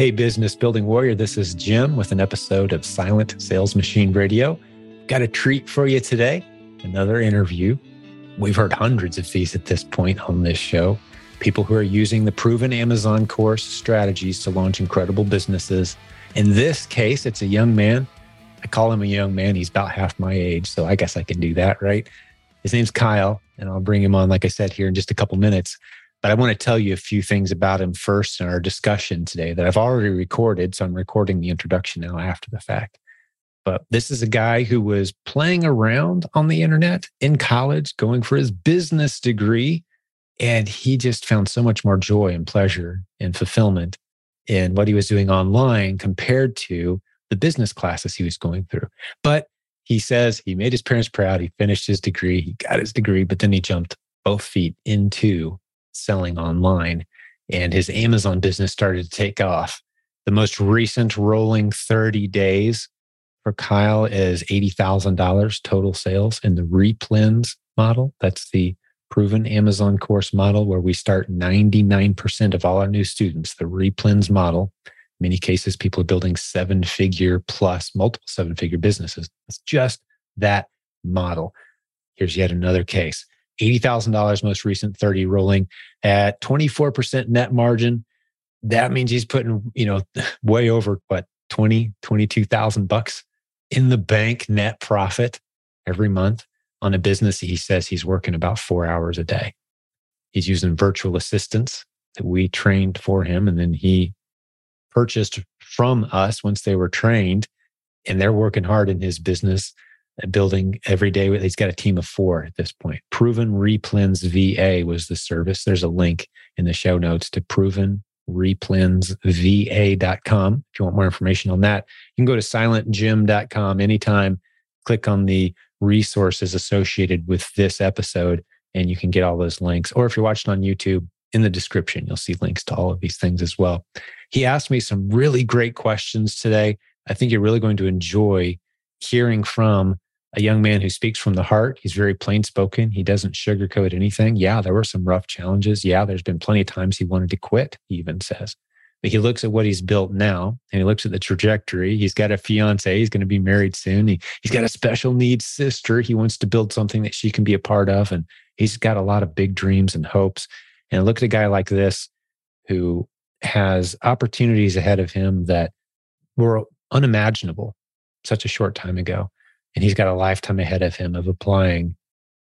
Hey, business building warrior, this is Jim with an episode of Silent Sales Machine Radio. Got a treat for you today another interview. We've heard hundreds of these at this point on this show. People who are using the proven Amazon course strategies to launch incredible businesses. In this case, it's a young man. I call him a young man. He's about half my age, so I guess I can do that, right? His name's Kyle, and I'll bring him on, like I said, here in just a couple minutes. But I want to tell you a few things about him first in our discussion today that I've already recorded. So I'm recording the introduction now after the fact. But this is a guy who was playing around on the internet in college, going for his business degree. And he just found so much more joy and pleasure and fulfillment in what he was doing online compared to the business classes he was going through. But he says he made his parents proud. He finished his degree, he got his degree, but then he jumped both feet into selling online and his Amazon business started to take off. The most recent rolling 30 days for Kyle is $80,000 total sales in the replens model. That's the proven Amazon course model where we start 99% of all our new students, the replens model. In many cases, people are building seven figure plus multiple seven figure businesses. It's just that model. Here's yet another case. $80,000 most recent 30 rolling at 24% net margin. That means he's putting, you know, way over what 20, 22,000 bucks in the bank net profit every month on a business he says he's working about 4 hours a day. He's using virtual assistants that we trained for him and then he purchased from us once they were trained and they're working hard in his business building every day. He's got a team of four at this point. Proven Replens VA was the service. There's a link in the show notes to proven replensva.com. If you want more information on that, you can go to silentjim.com anytime, click on the resources associated with this episode, and you can get all those links. Or if you're watching on YouTube, in the description, you'll see links to all of these things as well. He asked me some really great questions today. I think you're really going to enjoy hearing from a young man who speaks from the heart. He's very plain spoken. He doesn't sugarcoat anything. Yeah, there were some rough challenges. Yeah, there's been plenty of times he wanted to quit, he even says. But he looks at what he's built now and he looks at the trajectory. He's got a fiance. He's going to be married soon. He, he's got a special needs sister. He wants to build something that she can be a part of. And he's got a lot of big dreams and hopes. And look at a guy like this who has opportunities ahead of him that were unimaginable such a short time ago. And he's got a lifetime ahead of him of applying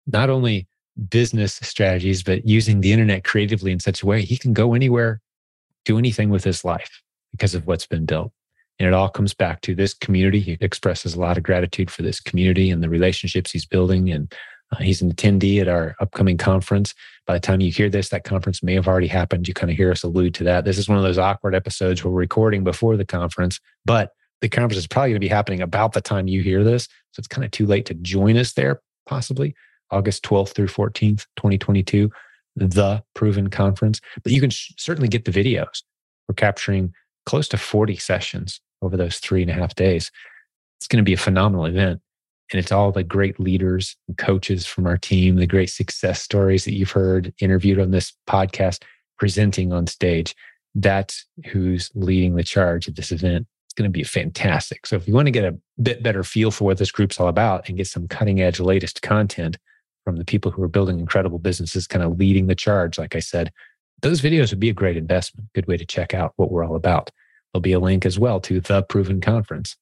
not only business strategies, but using the internet creatively in such a way he can go anywhere, do anything with his life because of what's been built. And it all comes back to this community. He expresses a lot of gratitude for this community and the relationships he's building. And uh, he's an attendee at our upcoming conference. By the time you hear this, that conference may have already happened. You kind of hear us allude to that. This is one of those awkward episodes we're recording before the conference, but the conference is probably going to be happening about the time you hear this. So it's kind of too late to join us there, possibly August 12th through 14th, 2022, the Proven Conference. But you can sh- certainly get the videos. We're capturing close to 40 sessions over those three and a half days. It's going to be a phenomenal event. And it's all the great leaders and coaches from our team, the great success stories that you've heard interviewed on this podcast presenting on stage. That's who's leading the charge at this event going to be fantastic. So if you want to get a bit better feel for what this group's all about and get some cutting edge, latest content from the people who are building incredible businesses, kind of leading the charge, like I said, those videos would be a great investment. Good way to check out what we're all about. There'll be a link as well to the Proven Conference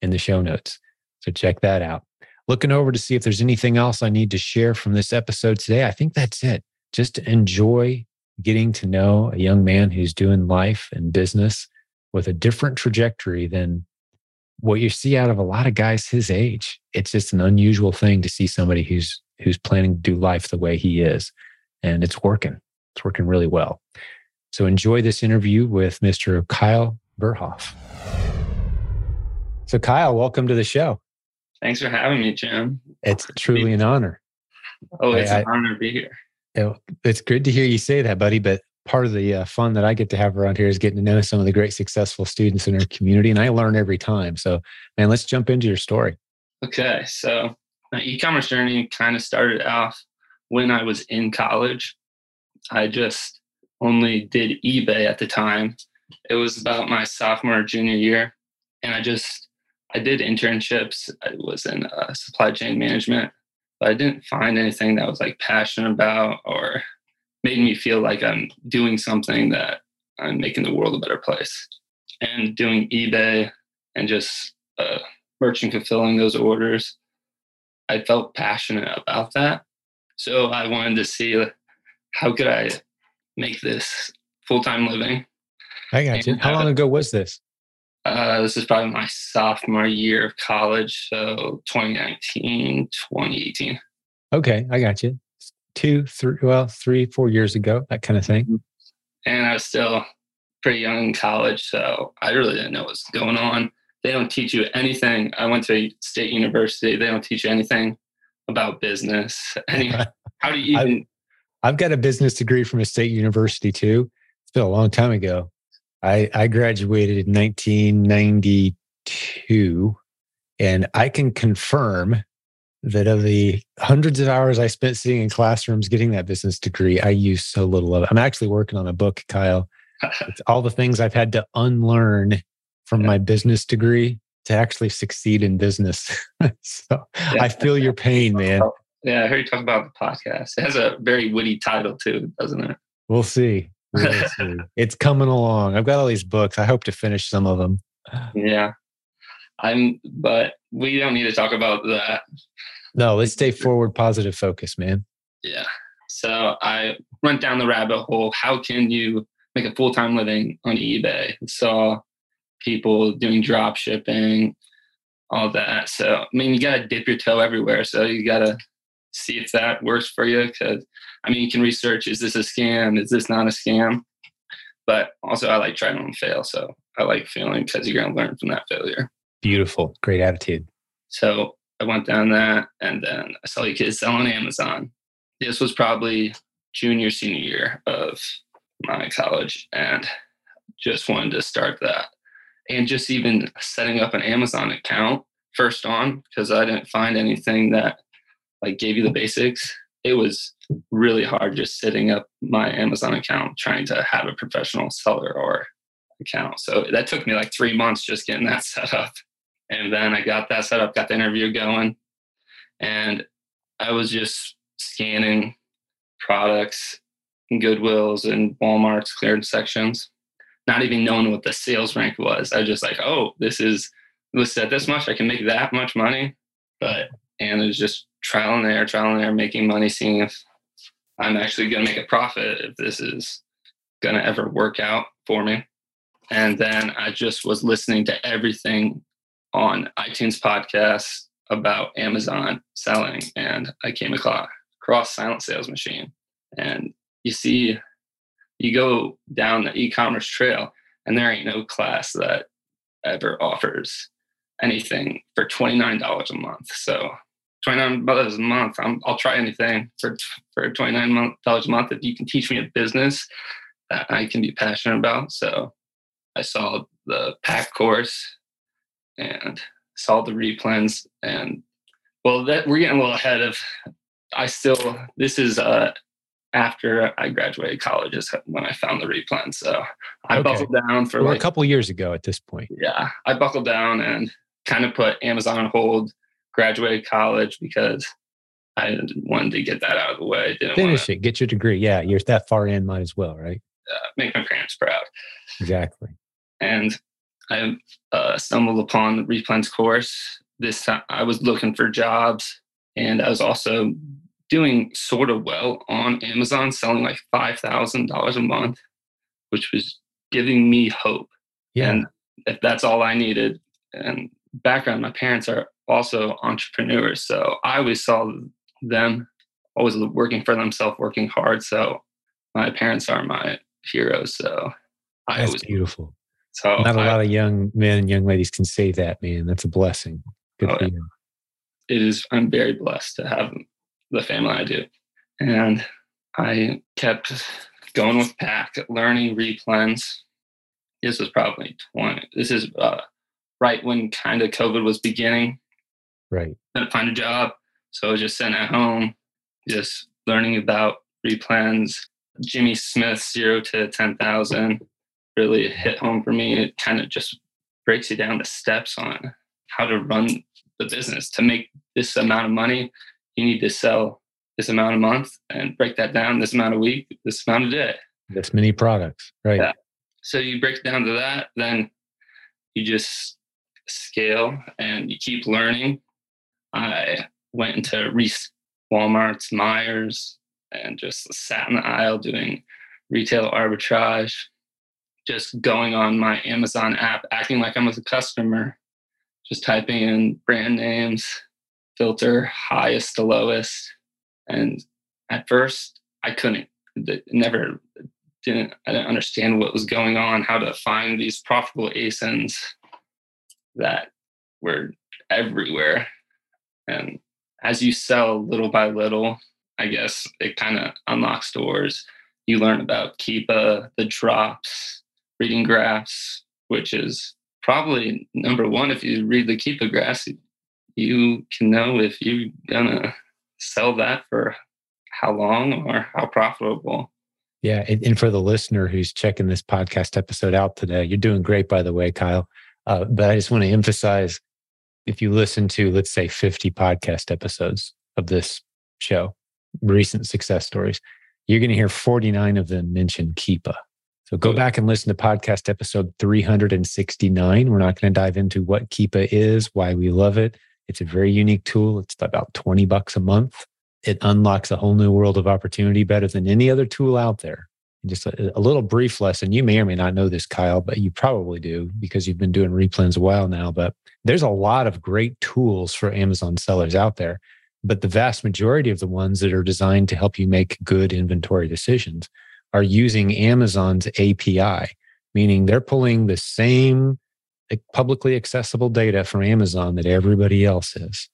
in the show notes. So check that out. Looking over to see if there's anything else I need to share from this episode today. I think that's it. Just enjoy getting to know a young man who's doing life and business with a different trajectory than what you see out of a lot of guys his age. It's just an unusual thing to see somebody who's who's planning to do life the way he is. And it's working. It's working really well. So enjoy this interview with Mr. Kyle Verhoff. So Kyle, welcome to the show. Thanks for having me, Jim. It's truly an honor. Oh, it's I, an honor to be here. Oh, it's good to hear you say that, buddy. But part of the uh, fun that I get to have around here is getting to know some of the great successful students in our community, and I learn every time. So, man, let's jump into your story. Okay, so my e-commerce journey kind of started off when I was in college. I just only did eBay at the time, it was about my sophomore junior year, and I just I did internships. I was in uh, supply chain management, but I didn't find anything that was like passionate about or made me feel like I'm doing something that I'm making the world a better place. And doing eBay and just uh, merchant fulfilling those orders, I felt passionate about that. So I wanted to see how could I make this full time living. I got you. How long ago was this? Uh, this is probably my sophomore year of college, so 2019, 2018. Okay, I got you. Two, three, well, three, four years ago, that kind of thing. Mm-hmm. And I was still pretty young in college, so I really didn't know what's going on. They don't teach you anything. I went to a state university. They don't teach you anything about business. Any, how do you even? I've got a business degree from a state university too. It's been a long time ago. I, I graduated in 1992, and I can confirm that of the hundreds of hours I spent sitting in classrooms getting that business degree, I use so little of it. I'm actually working on a book, Kyle. It's all the things I've had to unlearn from my business degree to actually succeed in business. so yeah. I feel your pain, man. Yeah, I heard you talk about the podcast. It has a very witty title too, doesn't it? We'll see. We'll see. it's coming along. I've got all these books. I hope to finish some of them. Yeah. I'm but we don't need to talk about that. No, let's stay forward positive focus, man. Yeah. So I went down the rabbit hole. How can you make a full time living on eBay? Saw people doing drop shipping, all that. So I mean you gotta dip your toe everywhere. So you gotta see if that works for you. Cause I mean, you can research, is this a scam? Is this not a scam? But also I like trying and fail. So I like failing because you're going to learn from that failure. Beautiful. Great attitude. So I went down that and then I saw you kids sell on Amazon. This was probably junior, senior year of my college and just wanted to start that. And just even setting up an Amazon account first on because I didn't find anything that like gave you the basics. It was really hard just setting up my Amazon account, trying to have a professional seller or account. So that took me like three months just getting that set up. And then I got that set up, got the interview going, and I was just scanning products Goodwills and Walmart's clearance sections, not even knowing what the sales rank was. I was just like, oh, this is listed at this much. I can make that much money. But and it was just trial and error, trial and error, making money, seeing if I'm actually going to make a profit, if this is going to ever work out for me. And then I just was listening to everything on iTunes podcasts about Amazon selling, and I came across, Silent Sales Machine. And you see, you go down the e-commerce trail, and there ain't no class that ever offers anything for $29 a month. So $29 a month. I'm, I'll try anything for, for $29 a month. If you can teach me a business that I can be passionate about. So I saw the PAC course and saw the replens and well that we're getting a little ahead of I still this is uh after I graduated college is when I found the replen. So I okay. buckled down for well, like, a couple years ago at this point. Yeah. I buckled down and kind of put Amazon on hold graduated college because I wanted to get that out of the way. Didn't Finish wanna, it, get your degree. Yeah, you're that far in, might as well, right? Uh, make my parents proud. Exactly. And I uh, stumbled upon the Replens course. This time I was looking for jobs, and I was also doing sort of well on Amazon, selling like five thousand dollars a month, which was giving me hope. Yeah. And if that's all I needed, and background, my parents are also entrepreneurs. So I always saw them always working for themselves, working hard. So my parents are my heroes. So I That's always, beautiful. So not a I, lot of young men and young ladies can say that, man. That's a blessing. Good oh, for you. It is. I'm very blessed to have the family I do, and I kept going with PAC, learning replens. This was probably 20. This is uh, right when kind of COVID was beginning. Right. Couldn't find a job. So I was just sitting at home, just learning about replens, Jimmy Smith, zero to 10,000, really hit home for me. It kind of just breaks you down the steps on how to run the business. To make this amount of money, you need to sell this amount a month and break that down this amount a week, this amount a day. This many products, right? Yeah. So you break it down to that, then you just scale and you keep learning. I went into Reese, Walmart's, Meijer's, and just sat in the aisle doing retail arbitrage, just going on my Amazon app, acting like I was a customer, just typing in brand names, filter highest to lowest. And at first, I couldn't, never didn't, I didn't understand what was going on, how to find these profitable ASINs that were everywhere. And as you sell little by little, I guess it kind of unlocks doors. You learn about Keepa, the drops, reading graphs, which is probably number one. If you read the Keepa graphs, you can know if you're gonna sell that for how long or how profitable. Yeah. And, and, for the listener who's checking this podcast episode out today, you're doing great, by the way, Kyle. Uh, but I just want to emphasize if you listen to, let's say, 50 podcast episodes of this show, recent success stories, you're going to hear 49 of them mention Keepa. So go back and listen to podcast episode 369. We're not going to dive into what Keepa is, why we love it. It's a very unique tool. It's about 20 bucks a month. It unlocks a whole new world of opportunity better than any other tool out there just a, a, little brief lesson. You may or may not know this, Kyle, but you probably do because you've been doing replens a while now. But there's a lot of great tools for Amazon sellers out there. But the vast majority of the ones that are designed to help you make good inventory decisions are using Amazon's API, meaning they're pulling the same publicly accessible data from Amazon that everybody else is.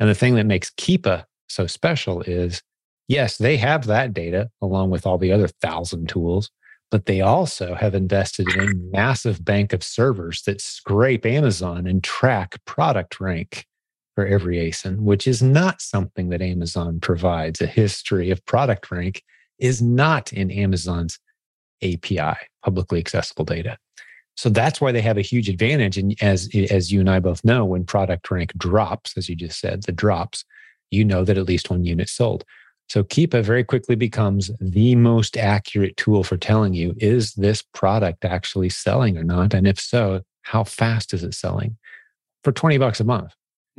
And the thing that makes Keepa so special is yes, they have that data along with all the other thousand tools, but they also have invested in a massive bank of servers that scrape Amazon and track product rank for every ASIN, which is not something that Amazon provides. A history of product rank is not in Amazon's API, publicly accessible data. So that's why they have a huge advantage. And as, as you and I both know, when product rank drops, as you just said, the drops, you know that at least one unit sold. So Keepa very quickly becomes the most accurate tool for telling you is this product actually selling or not? And if so, how fast is it selling? For 20 bucks a month,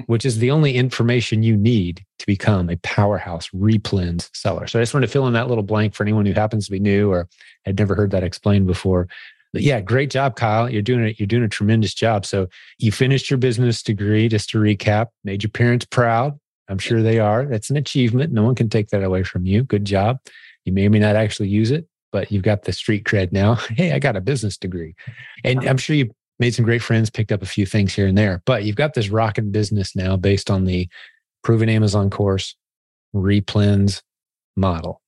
which is the only information you need to become a powerhouse replens seller. So I just want to fill in that little blank for anyone who happens to be new or had never heard that explained before. But yeah, great job, Kyle. You're doing it. You're doing a tremendous job. So you finished your business degree, just to recap, made your parents proud, I'm sure they are. That's an achievement. No one can take that away from you. Good job. You may or may not actually use it, but you've got the street cred now. Hey, I got a business degree. And I'm sure you made some great friends, picked up a few things here and there, but you've got this rocking business now based on the proven Amazon course, replens model.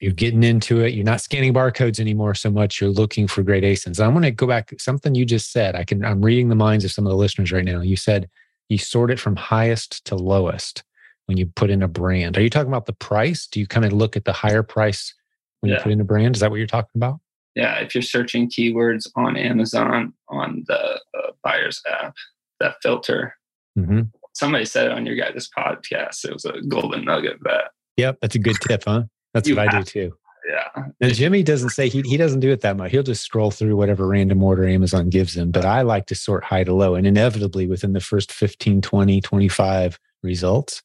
You're getting into it. You're not scanning barcodes anymore so much. You're looking for great ASINs. I want to go back something you just said. I can I'm reading the minds of some of the listeners right now. You said you sort it from highest to lowest when you put in a brand. Are you talking about the price? Do you kind of look at the higher price when yeah. you put in a brand? Is that what you're talking about? Yeah, if you're searching keywords on Amazon on the uh, buyer's app, that filter. Mm-hmm. Somebody said it on your guys' podcast. It was a golden nugget that. Yep, that's a good tip, huh? That's what I do too. Yeah. Now, Jimmy doesn't say he, he doesn't do it that much. He'll just scroll through whatever random order Amazon gives him. But I like to sort high to low. And inevitably, within the first 15, 20, 25 results,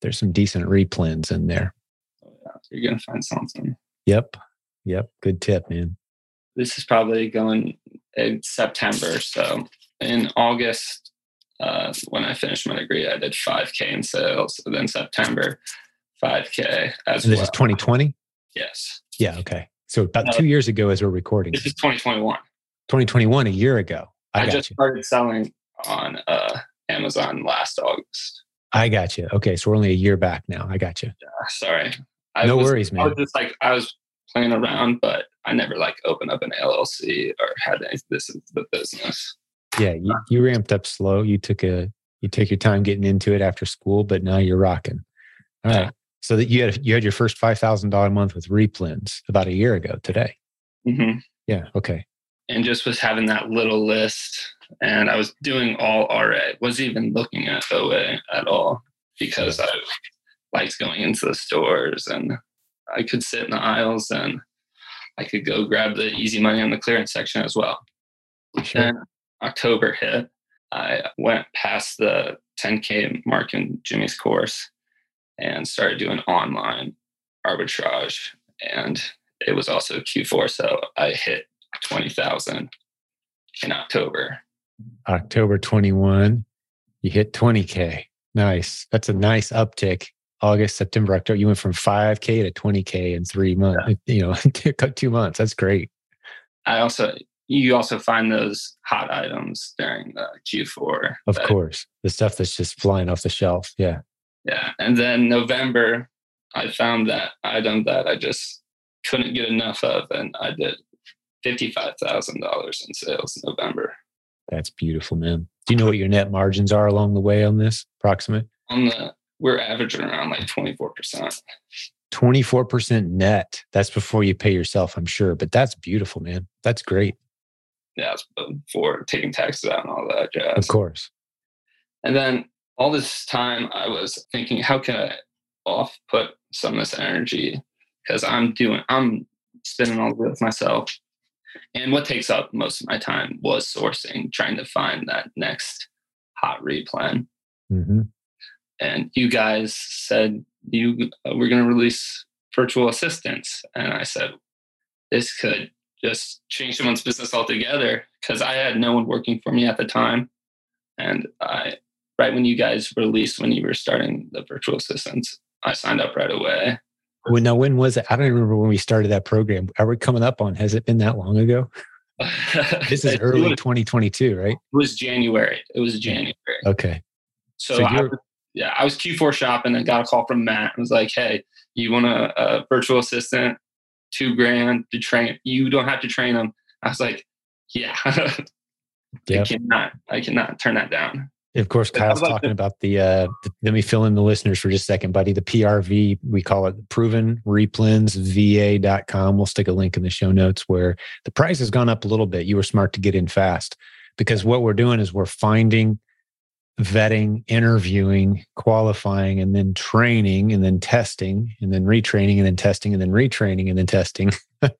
there's some decent replens in there. Oh, yeah. You're going to find something. Yep. Yep. Good tip, man. This is probably going in September. So in August, uh, when I finished my degree, I did 5K in sales. And then September, 5K as and this well. is 2020? Yes. Yeah. Okay. So about two years ago, as we're recording. This is 2021. 2021, a year ago. I, I just you. started selling on uh, Amazon last August. I got you. Okay, so we're only a year back now. I got you. Yeah, sorry. I no was, worries, man. I was just like I was playing around, but I never like opened up an LLC or had any. This is the business. Yeah, you, you ramped up slow. You took a you took your time getting into it after school, but now you're rocking. All yeah. right. So that you had you had your first five thousand dollar month with Replens about a year ago today. Mm-hmm. Yeah. Okay. and just was having that little list. And I was doing all RA, wasn't even looking at OA at all because I liked going into the stores and I could sit in the aisles and I could go grab the easy money on the clearance section as well. Sure. Then October hit. I went past the 10K mark in Jimmy's course and started doing online arbitrage. And it was also Q4. So I hit 20,000 in October. October 21, you hit 20K. Nice. That's a nice uptick. August, September, October. You went from 5K to 20K in three months, yeah. you know, two months. That's great. I also, you also find those hot items during the Q4. Of that, course. The stuff that's just flying off the shelf. Yeah. Yeah. And then November, I found that item that I just couldn't get enough of. And I did $55,000 in sales in November. That's beautiful, man. Do you know what your net margins are along the way on this approximate? On the, we're averaging around like 24%. 24% net. That's before you pay yourself, I'm sure. But that's beautiful, man. That's great. Yeah, for taking taxes out and all that jazz. Of course. And then all this time I was thinking, how can I off put some of this energy? Because I'm doing, I'm spending all wheels myself. And what takes up most of my time was sourcing, trying to find that next hot replen. Mm-hmm. And you guys said you uh, were going to release virtual assistants. And I said, this could just change someone's business altogether because I had no one working for me at the time. And I, right when you guys released, when you were starting the virtual assistants, I signed up right away. When now, when was it? I don't remember when we started that program. Are we coming up on? Has it been that long ago? this is early 2022, right? It was January. It was January. Okay. So, so I yeah, I was Q4 shopping and got a call from Matt. It was like, "Hey, you want a, a virtual assistant? Two grand to train. You don't have to train them." I was like, "Yeah." yep. I cannot. I cannot turn that down. Of course, Kyle's talking about the, uh, the, let me fill in the listeners for just a second, buddy. The PRV, we call it proven replens va.com. We'll stick a link in the show notes where the price has gone up a little bit. You were smart to get in fast because what we're doing is we're finding, vetting, interviewing, qualifying, and then training, and then testing, and then retraining, and then testing, and then retraining, and then testing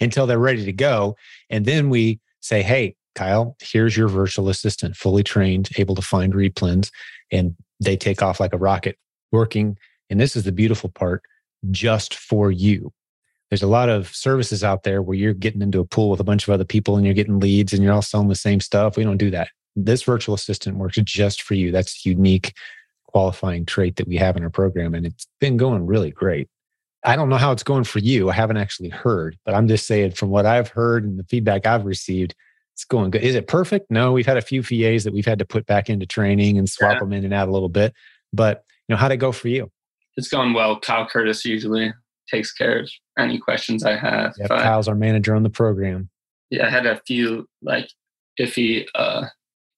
until they're ready to go. And then we say, hey, Kyle, here's your virtual assistant, fully trained, able to find replens, and they take off like a rocket, working. And this is the beautiful part just for you. There's a lot of services out there where you're getting into a pool with a bunch of other people and you're getting leads and you're all selling the same stuff. We don't do that. This virtual assistant works just for you. That's a unique qualifying trait that we have in our program. And it's been going really great. I don't know how it's going for you. I haven't actually heard, but I'm just saying from what I've heard and the feedback I've received, it's going good. Is it perfect? No, we've had a few VAs that we've had to put back into training and swap yeah. them in and out a little bit. But you know, how'd it go for you? It's going well. Kyle Curtis usually takes care of any questions I have. Yeah, Kyle's our manager on the program. Yeah, I had a few like iffy uh,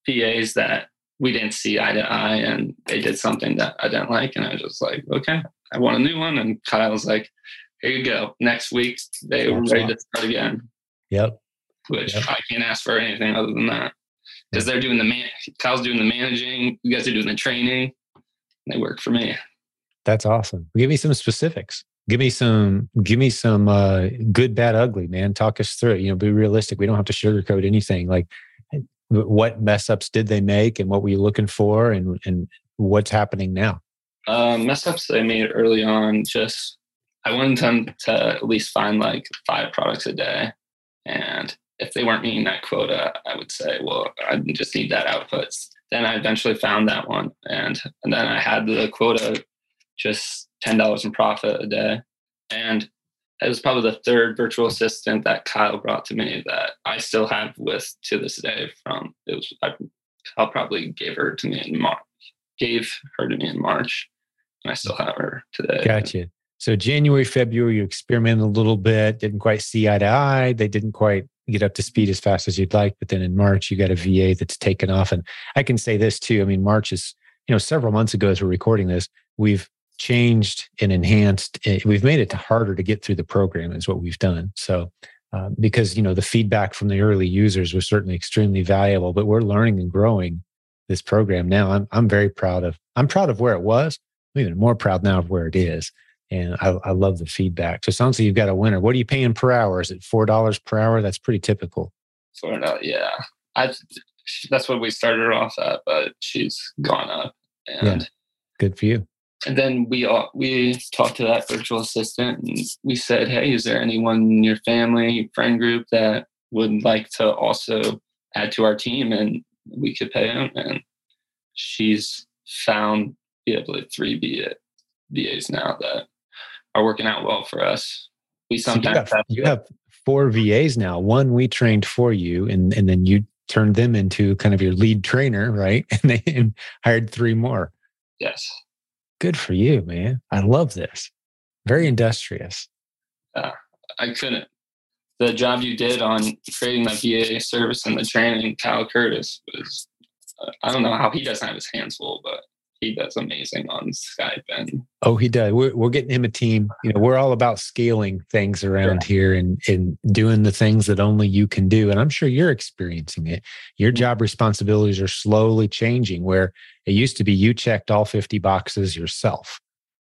VAs that we didn't see eye to eye, and they did something that I didn't like, and I was just like, okay, I want a new one. And Kyle's like, here you go. Next week they were ready to start again. Yep which yep. I can't ask for anything other than that. Because they're doing the man, Kyle's doing the managing, you guys are doing the training. They work for me. That's awesome. Give me some specifics. Give me some. Give me some uh, good, bad, ugly. Man, talk us through it. You know, be realistic. We don't have to sugarcoat anything. Like, what mess ups did they make, and what were you looking for, and and what's happening now? Um, mess ups they made early on. Just I wanted them to at least find like five products a day, and if they weren't meeting that quota, I would say, well, I just need that output. Then I eventually found that one, and and then I had the quota, just ten dollars in profit a day, and it was probably the third virtual assistant that Kyle brought to me that I still have with to this day. From it was I, Kyle probably gave her to me in March, gave her to me in March, and I still have her today. Gotcha. So January, February, you experimented a little bit, didn't quite see eye to eye. They didn't quite get up to speed as fast as you'd like. But then in March, you got a VA that's taken off. And I can say this too. I mean, March is, you know, several months ago as we're recording this, we've changed and enhanced. Eh, we've made it harder to get through the program is what we've done. So uh, because you know the feedback from the early users was certainly extremely valuable. But we're learning and growing this program now. I'm I'm very proud of. I'm proud of where it was. I'm even more proud now of where it is. And I, I love the feedback. So it sounds like you've got a winner. What are you paying per hour? Is it four dollars per hour? That's pretty typical. Four dollars, yeah. I that's what we started off at, but she's gone up. And yeah. good for you. And then we all we talked to that virtual assistant and we said, Hey, is there anyone in your family, friend group that would like to also add to our team and we could pay them? And she's found believe three VAs now that are working out well for us. We sometimes so you, have, you have four VAs now. One we trained for you, and and then you turned them into kind of your lead trainer, right? And they and hired three more. Yes. Good for you, man. I love this. Very industrious. Uh, I couldn't. The job you did on creating that VA service and the training, Kyle Curtis was. Uh, I don't know how he doesn't have his hands full, but he does amazing on Skype and oh he does. We're, we're getting him a team. You know we're all about scaling things around sure. here and and doing the things that only you can do. And i'm sure you're experiencing it. Your mm-hmm. job responsibilities are slowly changing where it used to be you checked all 50 boxes yourself.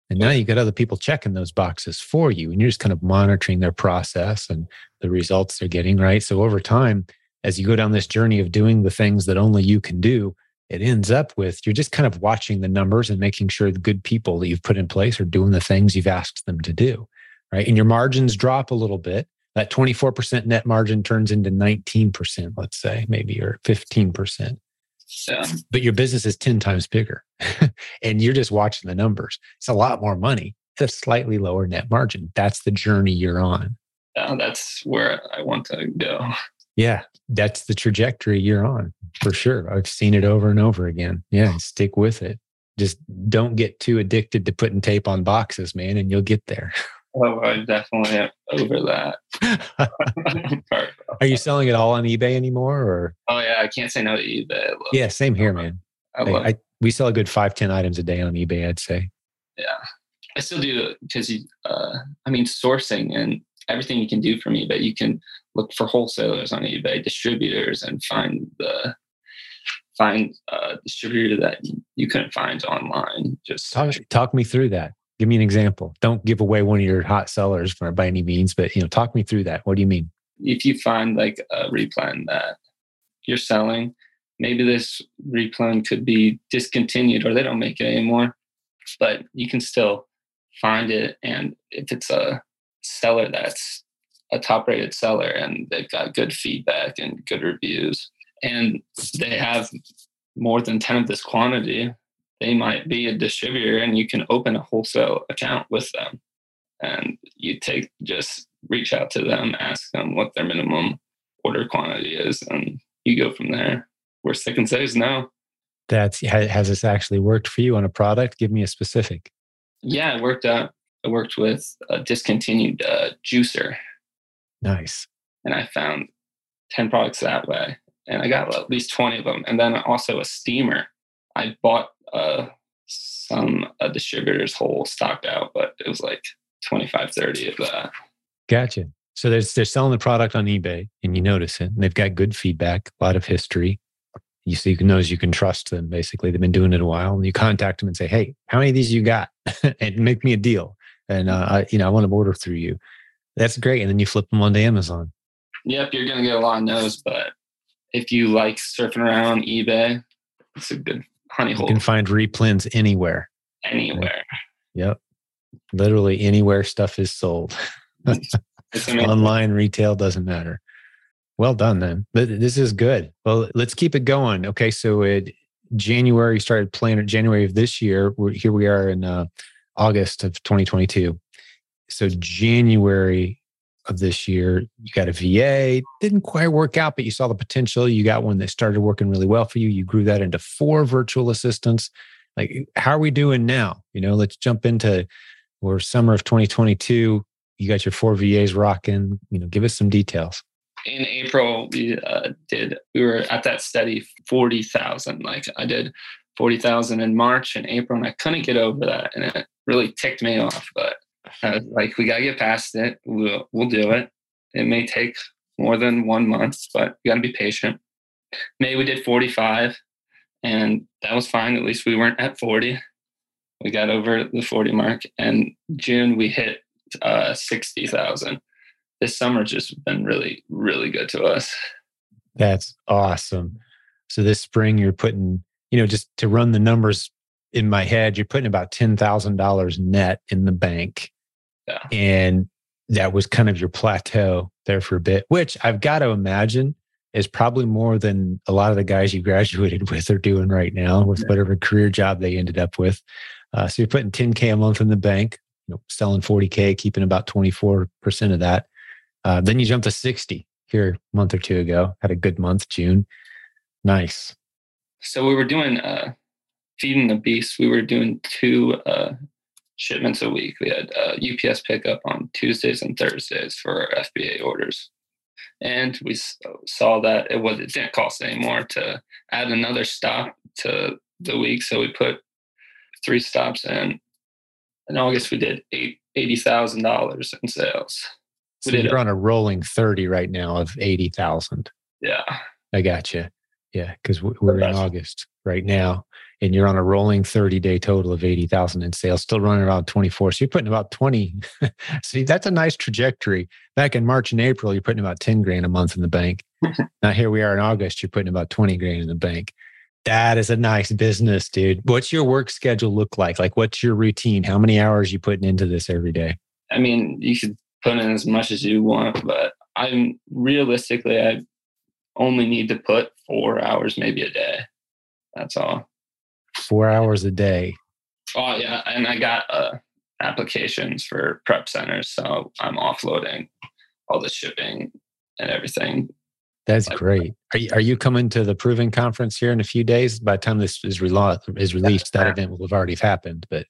And now you got other people checking those boxes for you and you're just kind of monitoring their process and the results they're getting right? So over time as you go down this journey of doing the things that only you can do it ends up with you're just kind of watching the numbers and making sure the good people that you've put in place are doing the things you've asked them to do. Right. And your margins drop a little bit. That 24% net margin turns into 19%, let's say, maybe, or 15%. Yeah. But your business is 10 times bigger and you're just watching the numbers. It's a lot more money. It's a slightly lower net margin. That's the journey you're on. Yeah, that's where I want to go. Yeah, that's the trajectory you're on for sure. I've seen it over and over again. Yeah, stick with it. Just don't get too addicted to putting tape on boxes, man, and you'll get there. Oh, I definitely am over that. Are you selling it all on eBay anymore, or? Oh yeah, I can't say no to eBay. Yeah, same here, man. I, I, I, we sell a good five, ten items a day on eBay. I'd say. Yeah, I still do because uh, I mean sourcing and everything you can do from eBay. You can look for wholesalers on eBay, distributors, and find the find a distributor that you couldn't find online. Just talk, talk me through that. Give me an example. Don't give away one of your hot sellers for, by any means, but you know, talk me through that. What do you mean? If you find like a replen that you're selling, maybe this replen could be discontinued or they don't make it anymore, but you can still find it. And if it's a seller that's a top rated seller and they've got good feedback and good reviews and they have more than 10 of this quantity they might be a distributor and you can open a wholesale account with them. And you take just reach out to them ask them what their minimum order quantity is and you go from there. Worst they can say is no. That's has this actually worked for you on a product? Give me a specific. Yeah it worked out I worked with a discontinued uh, juicer. Nice. And I found 10 products that way. And I got at least 20 of them. And then also a steamer. I bought uh, some a distributor's whole stocked out, but it was like 25, 30 of that. Gotcha. So they're, they're selling the product on eBay and you notice it. And they've got good feedback, a lot of history. You see, you knows you can trust them. Basically, they've been doing it a while, and you contact them and say, "Hey, how many of these you got?" and make me a deal and uh, I, you know, I want to order through you. That's great. And then you flip them onto Amazon. Yep, you're gonna get a lot of no's, but if you like surfing around eBay, it's a good honey hole. You can find replens anywhere. Anywhere. Yep. Literally anywhere stuff is sold. Online retail doesn't matter. Well done, then. This is good. Well, let's keep it going. Okay, so it January started playing. January of this year. Here we are in uh, August of 2022. So January of this year, you got a VA. Didn't quite work out, but you saw the potential. You got one that started working really well for you. You grew that into four virtual assistants. Like, how are we doing now? You know, let's jump into or summer of 2022. You got your four VAs rocking. You know, give us some details. In April, we uh, did. We were at that steady forty thousand. Like I did forty thousand in March and April, and I couldn't get over that, and it really ticked me off. But I was like, we gotta get past it. We'll we'll do it. it may take more than one month, but you got to be patient. May we did 45, and that was fine. At least we weren't at 40. We got over the 40 mark. And June, we hit uh, 60,000. This summer just been really, really good to us. That's awesome. So this spring, you're putting, you know, just to run the numbers in my head, you're putting about $10,000 net in the bank. Yeah. And that was kind of your plateau there for a bit, which I've got to imagine is probably more than a lot of the guys you graduated with are doing right now with whatever career job they ended up with. Uh, so you're putting 10K a month in the bank, you know, selling 40K, keeping about 24% of that. Uh, then you jump to 60 here a month or two ago, had a good month, June. Nice. So we were doing uh, feeding the beast. We were doing two uh, shipments a week. We had uh, UPS pickup on Tuesdays and Thursdays for our FBA orders. And we saw that it was it didn't cost anymore to add another stop to the week. So we put three stops in. In August, we did eight eighty thousand dollars in sales. So you're on a rolling thirty right now of eighty thousand. Yeah, I got you. Yeah, because we're in August right now, and you're on a rolling 30 day total of 80,000 in sales, still running around 24. So you're putting about 20. See, that's a nice trajectory. Back in March and April, you're putting about 10 grand a month in the bank. now here we are in August, you're putting about 20 grand in the bank. That is a nice business, dude. What's your work schedule look like? Like, what's your routine? How many hours you putting into this every day? I mean, you should put in as much as you want, but I'm realistically, I only need to put four hours, maybe a day. That's all four hours a day. Oh yeah, and I got uh, applications for prep centers, so I'm offloading all the shipping and everything. That's like, great. Are you, are you coming to the Proven Conference here in a few days? By the time this is, relo- is released, that event will have already happened. But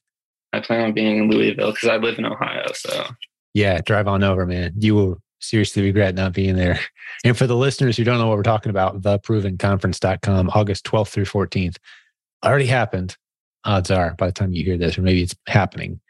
I plan on being in Louisville because I live in Ohio. So yeah, drive on over, man. You will seriously regret not being there. And for the listeners who don't know what we're talking about, theprovenconference.com, August 12th through 14th already happened. Odds are by the time you hear this, or maybe it's happening.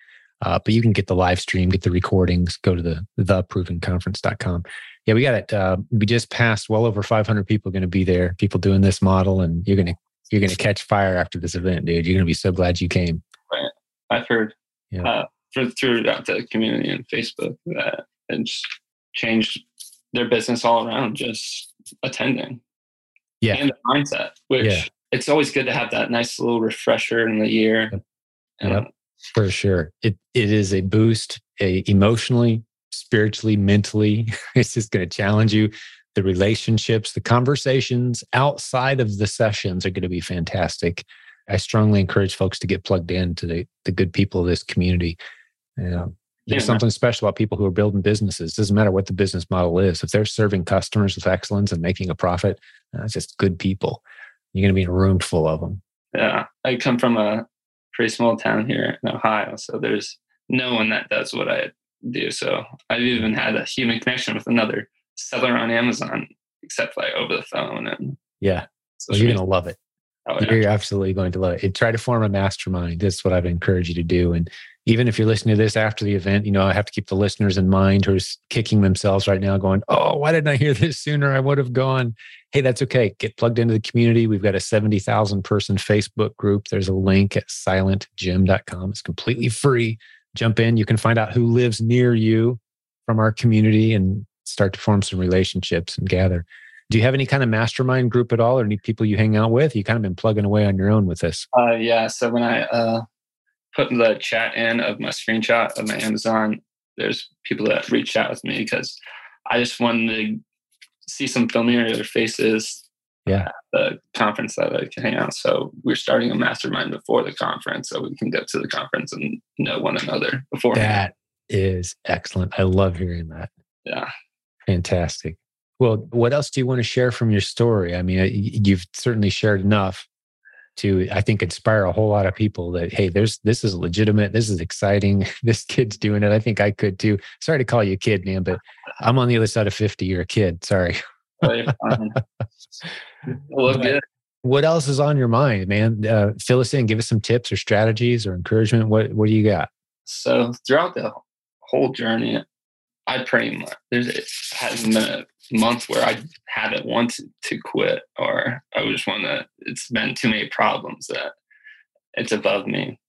Uh, but you can get the live stream, get the recordings, go to the theprovenconference.com. Yeah, we got it. Uh, we just passed well over 500 people going to be there. People doing this model, and you're gonna you're gonna catch fire after this event, dude. You're gonna be so glad you came. Right. I've heard yeah. uh, through throughout the community and Facebook that it's changed their business all around just attending. Yeah, and the mindset, which yeah it's always good to have that nice little refresher in the year. Yep. yep. For sure. It it is a boost a, emotionally, spiritually, mentally. It's just going to challenge you. The relationships, the conversations outside of the sessions are going to be fantastic. I strongly encourage folks to get plugged in to the, the good people of this community. There's yeah. something special about people who are building businesses. It doesn't matter what the business model is. If they're serving customers with excellence and making a profit, uh, it's just good people you're going to be in a room full of them. Yeah. I come from a pretty small town here in Ohio. So there's no one that does what I do. So I've even had a human connection with another seller on Amazon, except like over the phone. And yeah. So you're going to love it. Oh, yeah. You're absolutely going to love it. And Try to form a mastermind. That's what I've encouraged you to do. And even if you're listening to this after the event, you know, I have to keep the listeners in mind who's kicking themselves right now, going, Oh, why didn't I hear this sooner? I would have gone. Hey, that's okay. Get plugged into the community. We've got a 70,000 person Facebook group. There's a link at silentjim.com. It's completely free. Jump in. You can find out who lives near you from our community and start to form some relationships and gather. Do you have any kind of mastermind group at all or any people you hang out with? You kind of been plugging away on your own with this. Uh, yeah. So when I, uh, put the chat in of my screenshot of my Amazon, there's people that reached out with me because I just wanted to see some familiar faces yeah. at the conference that I can hang out. So we're starting a mastermind before the conference so we can get to the conference and know one another before. That is excellent. I love hearing that. Yeah. Fantastic. Well, what else do you want to share from your story? I mean, you've certainly shared enough to i think inspire a whole lot of people that hey there's this is legitimate this is exciting this kid's doing it i think i could too. Sorry to call you a kid man but i'm on the other side of 50 you're a kid sorry. What else is on your mind man? Uh, fill us in give us some tips or strategies or encouragement what what do you got? So throughout the whole journey I pretty much there's it hasn't been a month where I haven't wanted to quit or I just want to. It's been too many problems that it's above me,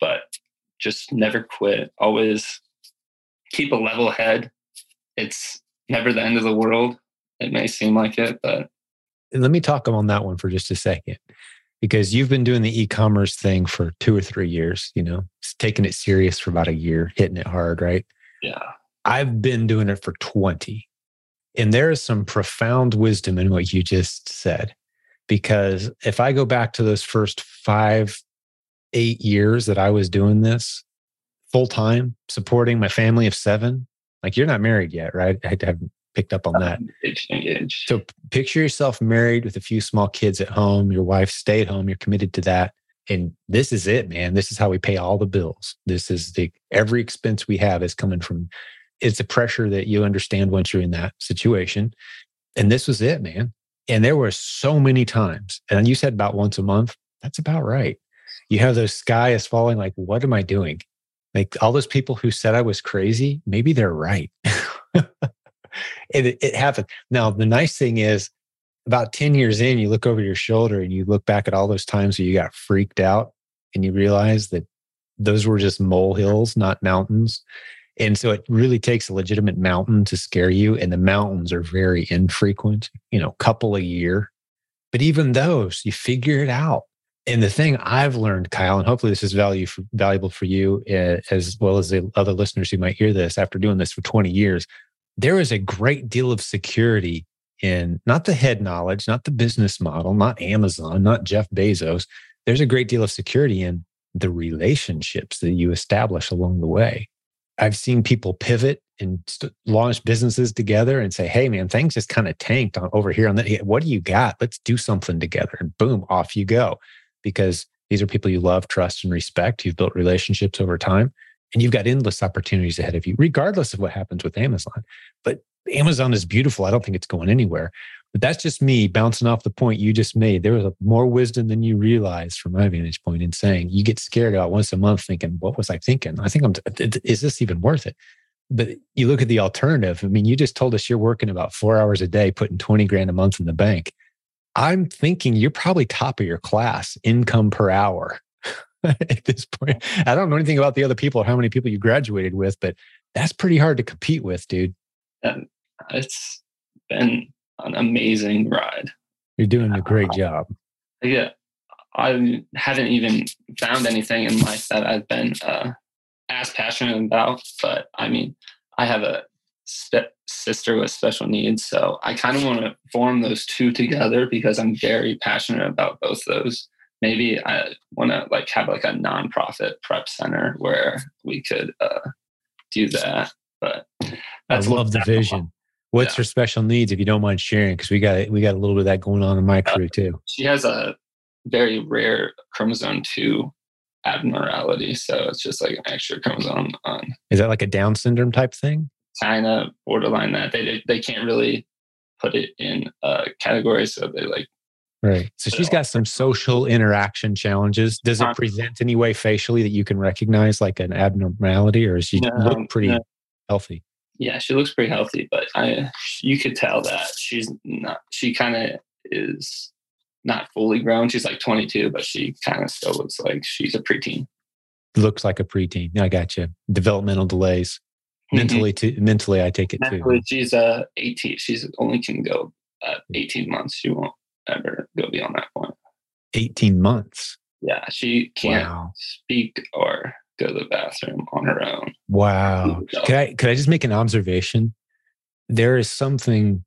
but just never quit. Always keep a level head. It's never the end of the world. It may seem like it, but let me talk on that one for just a second because you've been doing the e-commerce thing for two or three years you know taking it serious for about a year hitting it hard right yeah i've been doing it for 20 and there is some profound wisdom in what you just said because if i go back to those first five eight years that i was doing this full time supporting my family of seven like you're not married yet right i haven't picked up on uh, that. So picture yourself married with a few small kids at home. Your wife stay at home. You're committed to that. And this is it, man. This is how we pay all the bills. This is the every expense we have is coming from it's a pressure that you understand once you're in that situation. And this was it, man. And there were so many times, and you said about once a month. That's about right. You have those sky is falling, like, what am I doing? Like all those people who said I was crazy, maybe they're right. it, it happened. Now, the nice thing is, about 10 years in, you look over your shoulder and you look back at all those times where you got freaked out and you realize that those were just molehills, not mountains. And so it really takes a legitimate mountain to scare you. And the mountains are very infrequent, you know, couple a year. But even those, you figure it out. And the thing I've learned, Kyle, and hopefully this is value for, valuable for you uh, as well as the other listeners who might hear this after doing this for 20 years, there is a great deal of security in not the head knowledge, not the business model, not Amazon, not Jeff Bezos. There's a great deal of security in the relationships that you establish along the way. I've seen people pivot and st- launch businesses together and say, "Hey, man, things just kind of tanked on over here on that. What do you got? Let's do something together." And boom, off you go, because these are people you love, trust, and respect. You've built relationships over time, and you've got endless opportunities ahead of you, regardless of what happens with Amazon. But Amazon is beautiful. I don't think it's going anywhere. But that's just me bouncing off the point you just made. There was a, more wisdom than you realize from my vantage point in saying you get scared about once a month thinking, what was I thinking? I think I'm, is this even worth it? But you look at the alternative. I mean, you just told us you're working about four hours a day, putting 20 grand a month in the bank. I'm thinking you're probably top of your class income per hour at this point. I don't know anything about the other people or how many people you graduated with, but that's pretty hard to compete with, dude. And it's been an amazing ride. You're doing a great job. Yeah. I haven't even found anything in life that I've been uh, as passionate about. But I mean, I have a sister with special needs. So I kind of want to form those two together because I'm very passionate about both those. Maybe I want to like have like a nonprofit prep center where we could uh, do that. But that's I love the vision. What's yeah. her special needs, if you don't mind sharing? Because we got we got a little bit of that going on in my uh, crew too. She has a very rare chromosome two abnormality, so it's just like an extra chromosome on. Is that like a Down syndrome type thing? Kind of borderline that they they can't really put it in a category, so they like. Right. So she's got some social interaction challenges. Does it present any way facially that you can recognize like an abnormality, or is she no, look pretty no. healthy? Yeah, she looks pretty healthy, but I you could tell that she's not. She kind of is not fully grown. She's like 22, but she kind of still looks like she's a preteen. Looks like a preteen. I got you. Developmental delays. Mm-hmm. Mentally, too. Mentally, I take it mentally, too. She's uh 18. She's only can go at 18 months. She won't ever go beyond that point. 18 months. Yeah, she can't wow. speak or go to the bathroom on her own. Wow. Oh, could I could I just make an observation? There is something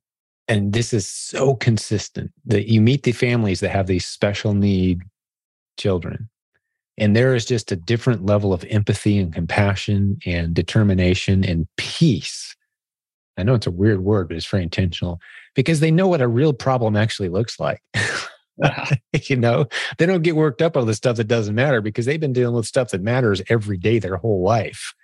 and this is so consistent that you meet the families that have these special need children and there is just a different level of empathy and compassion and determination and peace i know it's a weird word but it's very intentional because they know what a real problem actually looks like you know, they don't get worked up on the stuff that doesn't matter because they've been dealing with stuff that matters every day their whole life.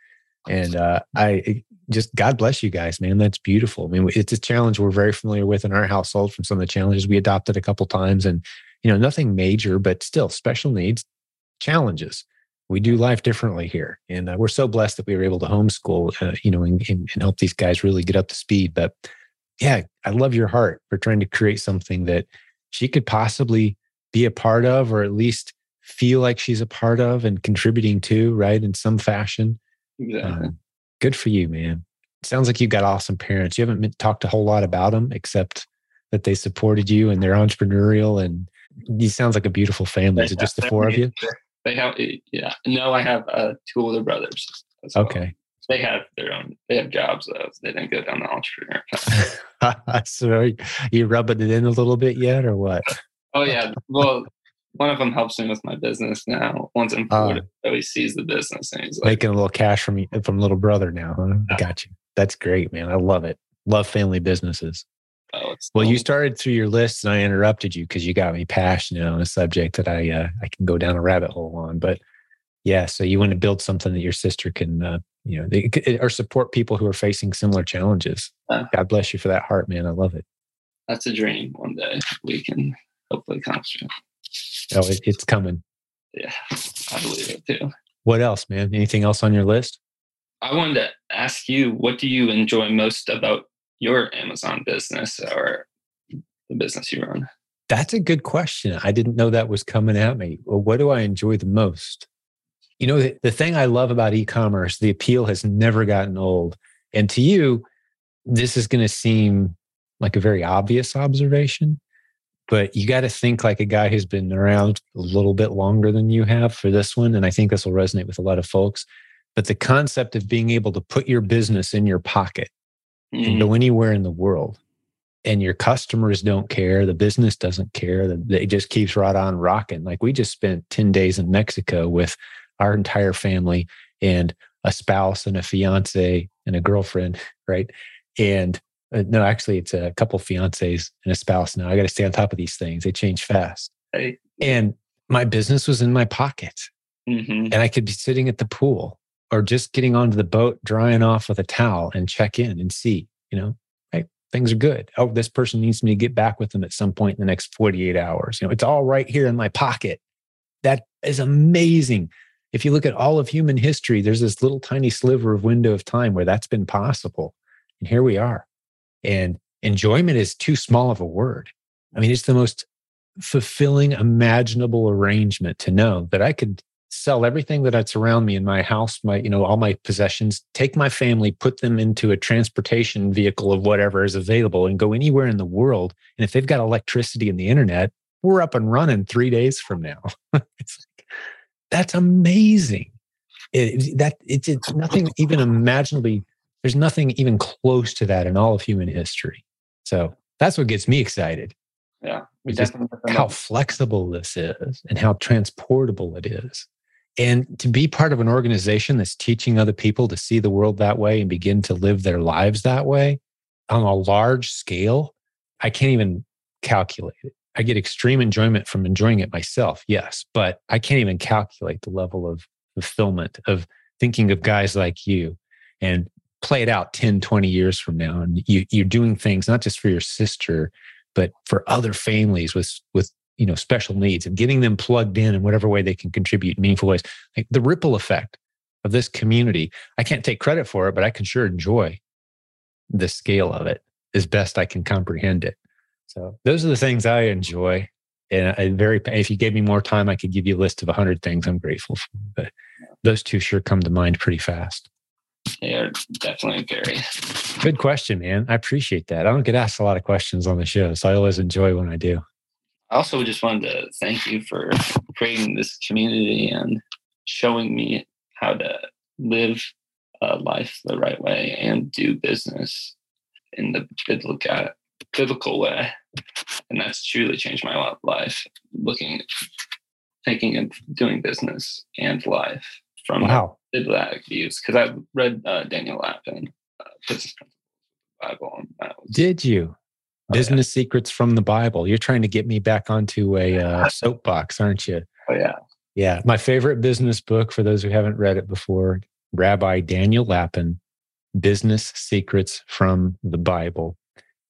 And uh, I just, God bless you guys, man. That's beautiful. I mean, it's a challenge we're very familiar with in our household from some of the challenges we adopted a couple times. And, you know, nothing major, but still special needs challenges. we do life differently here. And uh, we're so blessed that we were able to homeschool, uh, you know, and, and, and help these guys really get up to speed. But yeah, I love your heart for trying to create something that she could possibly be a part of, or at least feel like she's a part of and contributing to, right, in some fashion. Exactly. Um, good for you, man. sounds like you've got awesome parents. You haven't talked a whole lot about them, except that they supported you and they're entrepreneurial and you sounds like a beautiful family. Is it just the four of you? They have, yeah. No, I have uh, two older brothers. Well. Okay. They have their own. They have jobs though. They didn't go down the entrepreneur path. so, you rubbing it in a little bit yet, or what? oh yeah. Well, one of them helps me with my business now. One's in Florida, uh, so he sees the business and he's like, making a little cash from from little brother now. Huh? Yeah. Got you. That's great, man. I love it. Love family businesses. Oh, well, you started through your list, and I interrupted you because you got me passionate on a subject that I uh, I can go down a rabbit hole on. But yeah, so you want to build something that your sister can, uh, you know, they, or support people who are facing similar challenges. Uh, God bless you for that heart, man. I love it. That's a dream. One day we can hopefully accomplish it. Oh, it, it's coming. Yeah, I believe it too. What else, man? Anything else on your list? I wanted to ask you, what do you enjoy most about your Amazon business or the business you run? That's a good question. I didn't know that was coming at me. Well, what do I enjoy the most? You know, the, the thing I love about e commerce, the appeal has never gotten old. And to you, this is going to seem like a very obvious observation, but you got to think like a guy who's been around a little bit longer than you have for this one. And I think this will resonate with a lot of folks. But the concept of being able to put your business in your pocket mm. and go anywhere in the world, and your customers don't care, the business doesn't care, it just keeps right on rocking. Like we just spent 10 days in Mexico with our entire family and a spouse and a fiance and a girlfriend, right? And uh, no, actually, it's a couple fiancés and a spouse now. I got to stay on top of these things. They change fast. Hey. And my business was in my pocket. Mm-hmm. And I could be sitting at the pool or just getting onto the boat, drying off with a towel and check in and see, you know, hey, things are good. Oh, this person needs me to get back with them at some point in the next 48 hours. You know, it's all right here in my pocket. That is amazing. If you look at all of human history, there's this little tiny sliver of window of time where that's been possible. And here we are. And enjoyment is too small of a word. I mean, it's the most fulfilling, imaginable arrangement to know that I could sell everything that's around me in my house, my, you know, all my possessions, take my family, put them into a transportation vehicle of whatever is available and go anywhere in the world. And if they've got electricity and the internet, we're up and running three days from now. that's amazing. It, that it's, it's nothing even imaginably there's nothing even close to that in all of human history. So that's what gets me excited. Yeah, we definitely how flexible this is and how transportable it is. And to be part of an organization that's teaching other people to see the world that way and begin to live their lives that way on a large scale, I can't even calculate it. I get extreme enjoyment from enjoying it myself, yes, but I can't even calculate the level of fulfillment of thinking of guys like you and play it out 10, 20 years from now. And you, you're doing things not just for your sister, but for other families with, with, you know, special needs and getting them plugged in in whatever way they can contribute in meaningful ways. Like the ripple effect of this community, I can't take credit for it, but I can sure enjoy the scale of it as best I can comprehend it. So those are the things I enjoy. And I very, if you gave me more time, I could give you a list of a hundred things I'm grateful for. But those two sure come to mind pretty fast. Yeah, definitely very. Good question, man. I appreciate that. I don't get asked a lot of questions on the show, so I always enjoy when I do. I also just wanted to thank you for creating this community and showing me how to live a life the right way and do business in the biblical biblical way. And that's truly changed my life. Looking, thinking of doing business and life from wow. biblical views because I read uh, Daniel Lapin, uh, Business Bible. Was, Did you? Oh, Business yeah. Secrets from the Bible. You're trying to get me back onto a uh, soapbox, aren't you? Oh, yeah. Yeah. My favorite business book, for those who haven't read it before, Rabbi Daniel Lapin, Business Secrets from the Bible.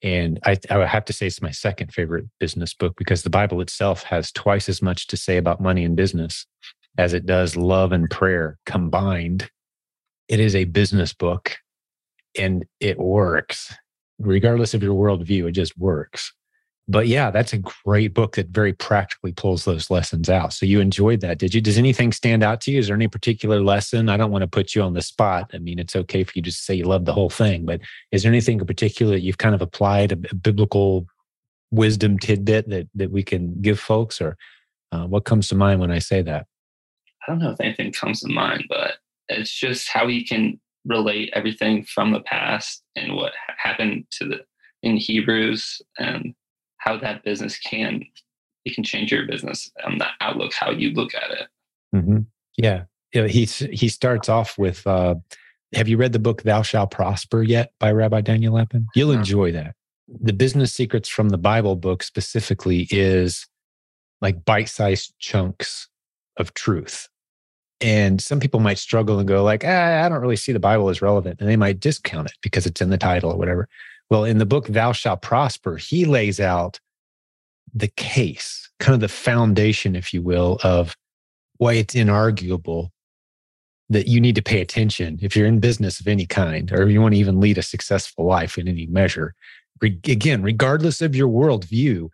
And I, I would have to say it's my second favorite business book because the Bible itself has twice as much to say about money and business as it does love and prayer combined. It is a business book and it works. Regardless of your worldview, it just works. But yeah, that's a great book that very practically pulls those lessons out. So you enjoyed that, did you? Does anything stand out to you? Is there any particular lesson? I don't want to put you on the spot. I mean, it's okay for you to say you love the whole thing, but is there anything in particular that you've kind of applied a, biblical wisdom tidbit that that we can give folks, or uh, what comes to mind when I say that? I don't know if anything comes to mind, but it's just how he can relate everything from the past and what happened to the in Hebrews and how that business can it can change your business and the outlook how you look at it. Mm-hmm. Yeah, yeah. He he starts off with. Uh, have you read the book "Thou Shalt Prosper" yet by Rabbi Daniel Lapin? You'll enjoy that. The business secrets from the Bible book specifically is like bite-sized chunks of truth and some people might struggle and go like, ah, I don't really see the Bible as relevant. And they might discount it because it's in the title or whatever. Well, in the book, Thou Shalt Prosper, he lays out the case, kind of the foundation, if you will, of why it's inarguable that you need to pay attention if you're in business of any kind, or you want to even lead a successful life in any measure. Re- again, regardless of your worldview,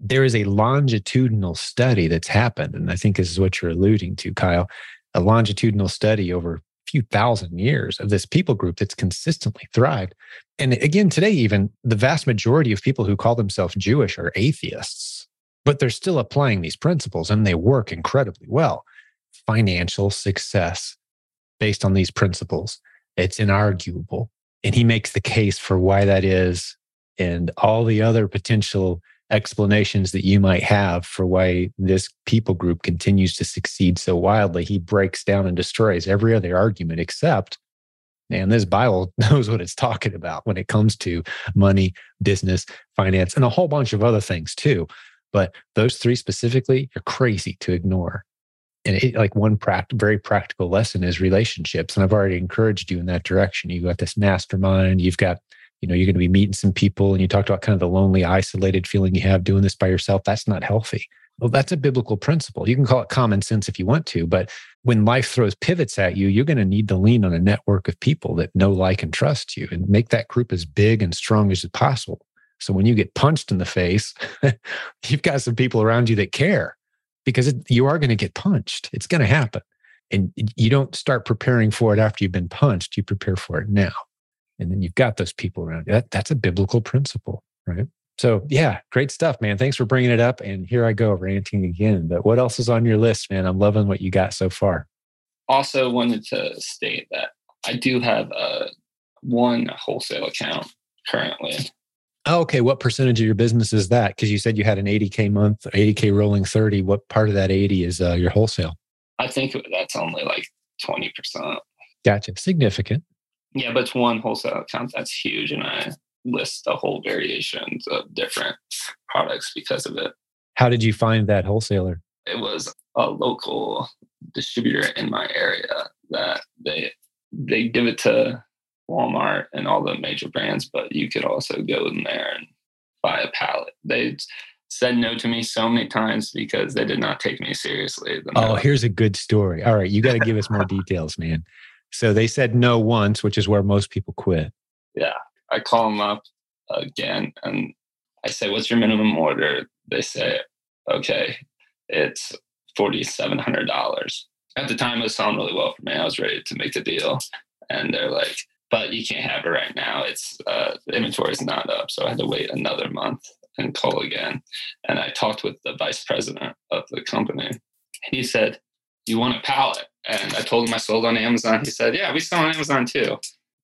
there is a longitudinal study that's happened. And I think this is what you're alluding to, Kyle a longitudinal study over few thousand years of this people group that's consistently thrived. And again, today, even the vast majority of people who call themselves Jewish are atheists, but they're still applying these principles and they work incredibly well. Financial success based on these principles, it's inarguable. And he makes the case for why that is and all the other potential explanations that you might have for why this people group continues to succeed so wildly, he breaks down and destroys every other argument except, man, this Bible knows what it's talking about when it comes to money, business, finance, and a whole bunch of other things too. But those three specifically, you're crazy to ignore. And it, like one pract- very practical lesson is relationships. And I've already encouraged you in that direction. You've got this mastermind, you've got you know you're going to be meeting some people and you talked about kind of the lonely isolated feeling you have doing this by yourself that's not healthy. Well that's a biblical principle. You can call it common sense if you want to but when life throws pivots at you you're going to need to lean on a network of people that know like and trust you and make that group as big and strong as possible. So when you get punched in the face you've got some people around you that care because it, you are going to get punched. It's going to happen. And you don't start preparing for it after you've been punched you prepare for it now and then you've got those people around you. That, that's a biblical principle, right? So, yeah, great stuff, man. Thanks for bringing it up. And here I go ranting again. But what else is on your list, man? I'm loving what you got so far. Also, wanted to state that I do have a one wholesale account currently. Oh, okay. What percentage of your business is that? Because you said you had an 80K month, 80K rolling 30. What part of that 80 is uh, your wholesale? I think that's only like 20%. Gotcha. Significant. Yeah, but it's one wholesale account that's huge, and I list a whole variations of different products because of it. How did you find that wholesaler? It was a local distributor in my area that they they give it to Walmart and all the major brands, but you could also go in there and buy a pallet. They said no to me so many times because they did not take me seriously. Oh, here's a good story. All right, you got to give us more details, man. So they said no once, which is where most people quit. Yeah. I call them up again and I say, What's your minimum order? They say, Okay, it's $4,700. At the time, it was selling really well for me. I was ready to make the deal. And they're like, But you can't have it right now. It's uh, the inventory is not up. So I had to wait another month and call again. And I talked with the vice president of the company. And He said, You want a pallet? And I told him I sold on Amazon. He said, Yeah, we sell on Amazon too.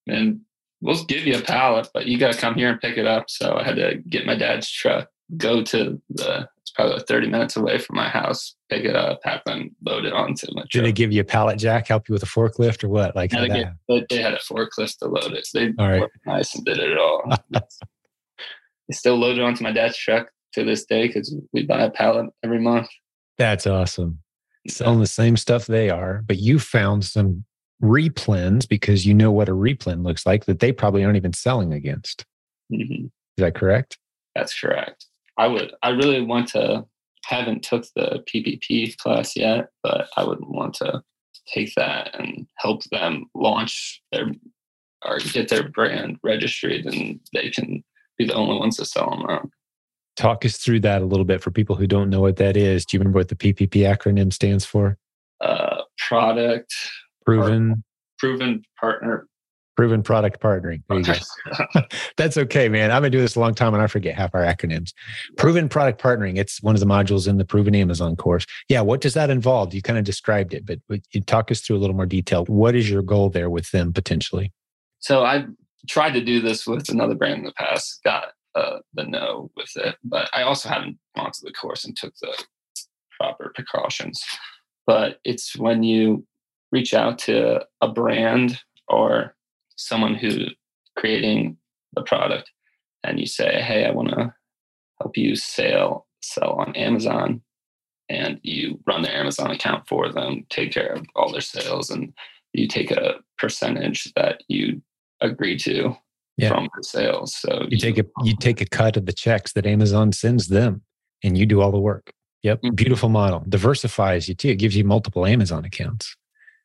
And we'll give you a pallet, but you got to come here and pick it up. So I had to get my dad's truck, go to the, it's probably like 30 minutes away from my house, pick it up, have them load it onto my truck. Did they give you a pallet jack, help you with a forklift or what? Like, they, get, they, had a forklift to load it. They all right. nice and did it all. they still load it onto my dad's truck to this day because we buy a pallet every month. That's awesome selling the same stuff they are, but you found some replens because you know what a replen looks like that they probably aren't even selling against. Mm-hmm. Is that correct? That's correct. I would, I really want to haven't took the PPP class yet, but I would want to take that and help them launch their or get their brand registered and they can be the only ones to sell them out. Talk us through that a little bit for people who don't know what that is. Do you remember what the PPP acronym stands for? Uh, product proven proven partner proven product partnering. There you go. That's okay, man. I've been doing this a long time and I forget half our acronyms. Proven product partnering. It's one of the modules in the proven Amazon course. Yeah. What does that involve? You kind of described it, but you talk us through a little more detail. What is your goal there with them potentially? So I've tried to do this with another brand in the past, got uh, the no with it, but I also haven't gone to the course and took the proper precautions. But it's when you reach out to a brand or someone who's creating the product and you say, Hey, I want to help you sell sell on Amazon and you run their Amazon account for them, take care of all their sales and you take a percentage that you agree to yeah. from the sales. So you, take a you take a cut of the checks that Amazon sends them and you do all the work. Yep. Mm-hmm. Beautiful model. Diversifies you too. It gives you multiple Amazon accounts.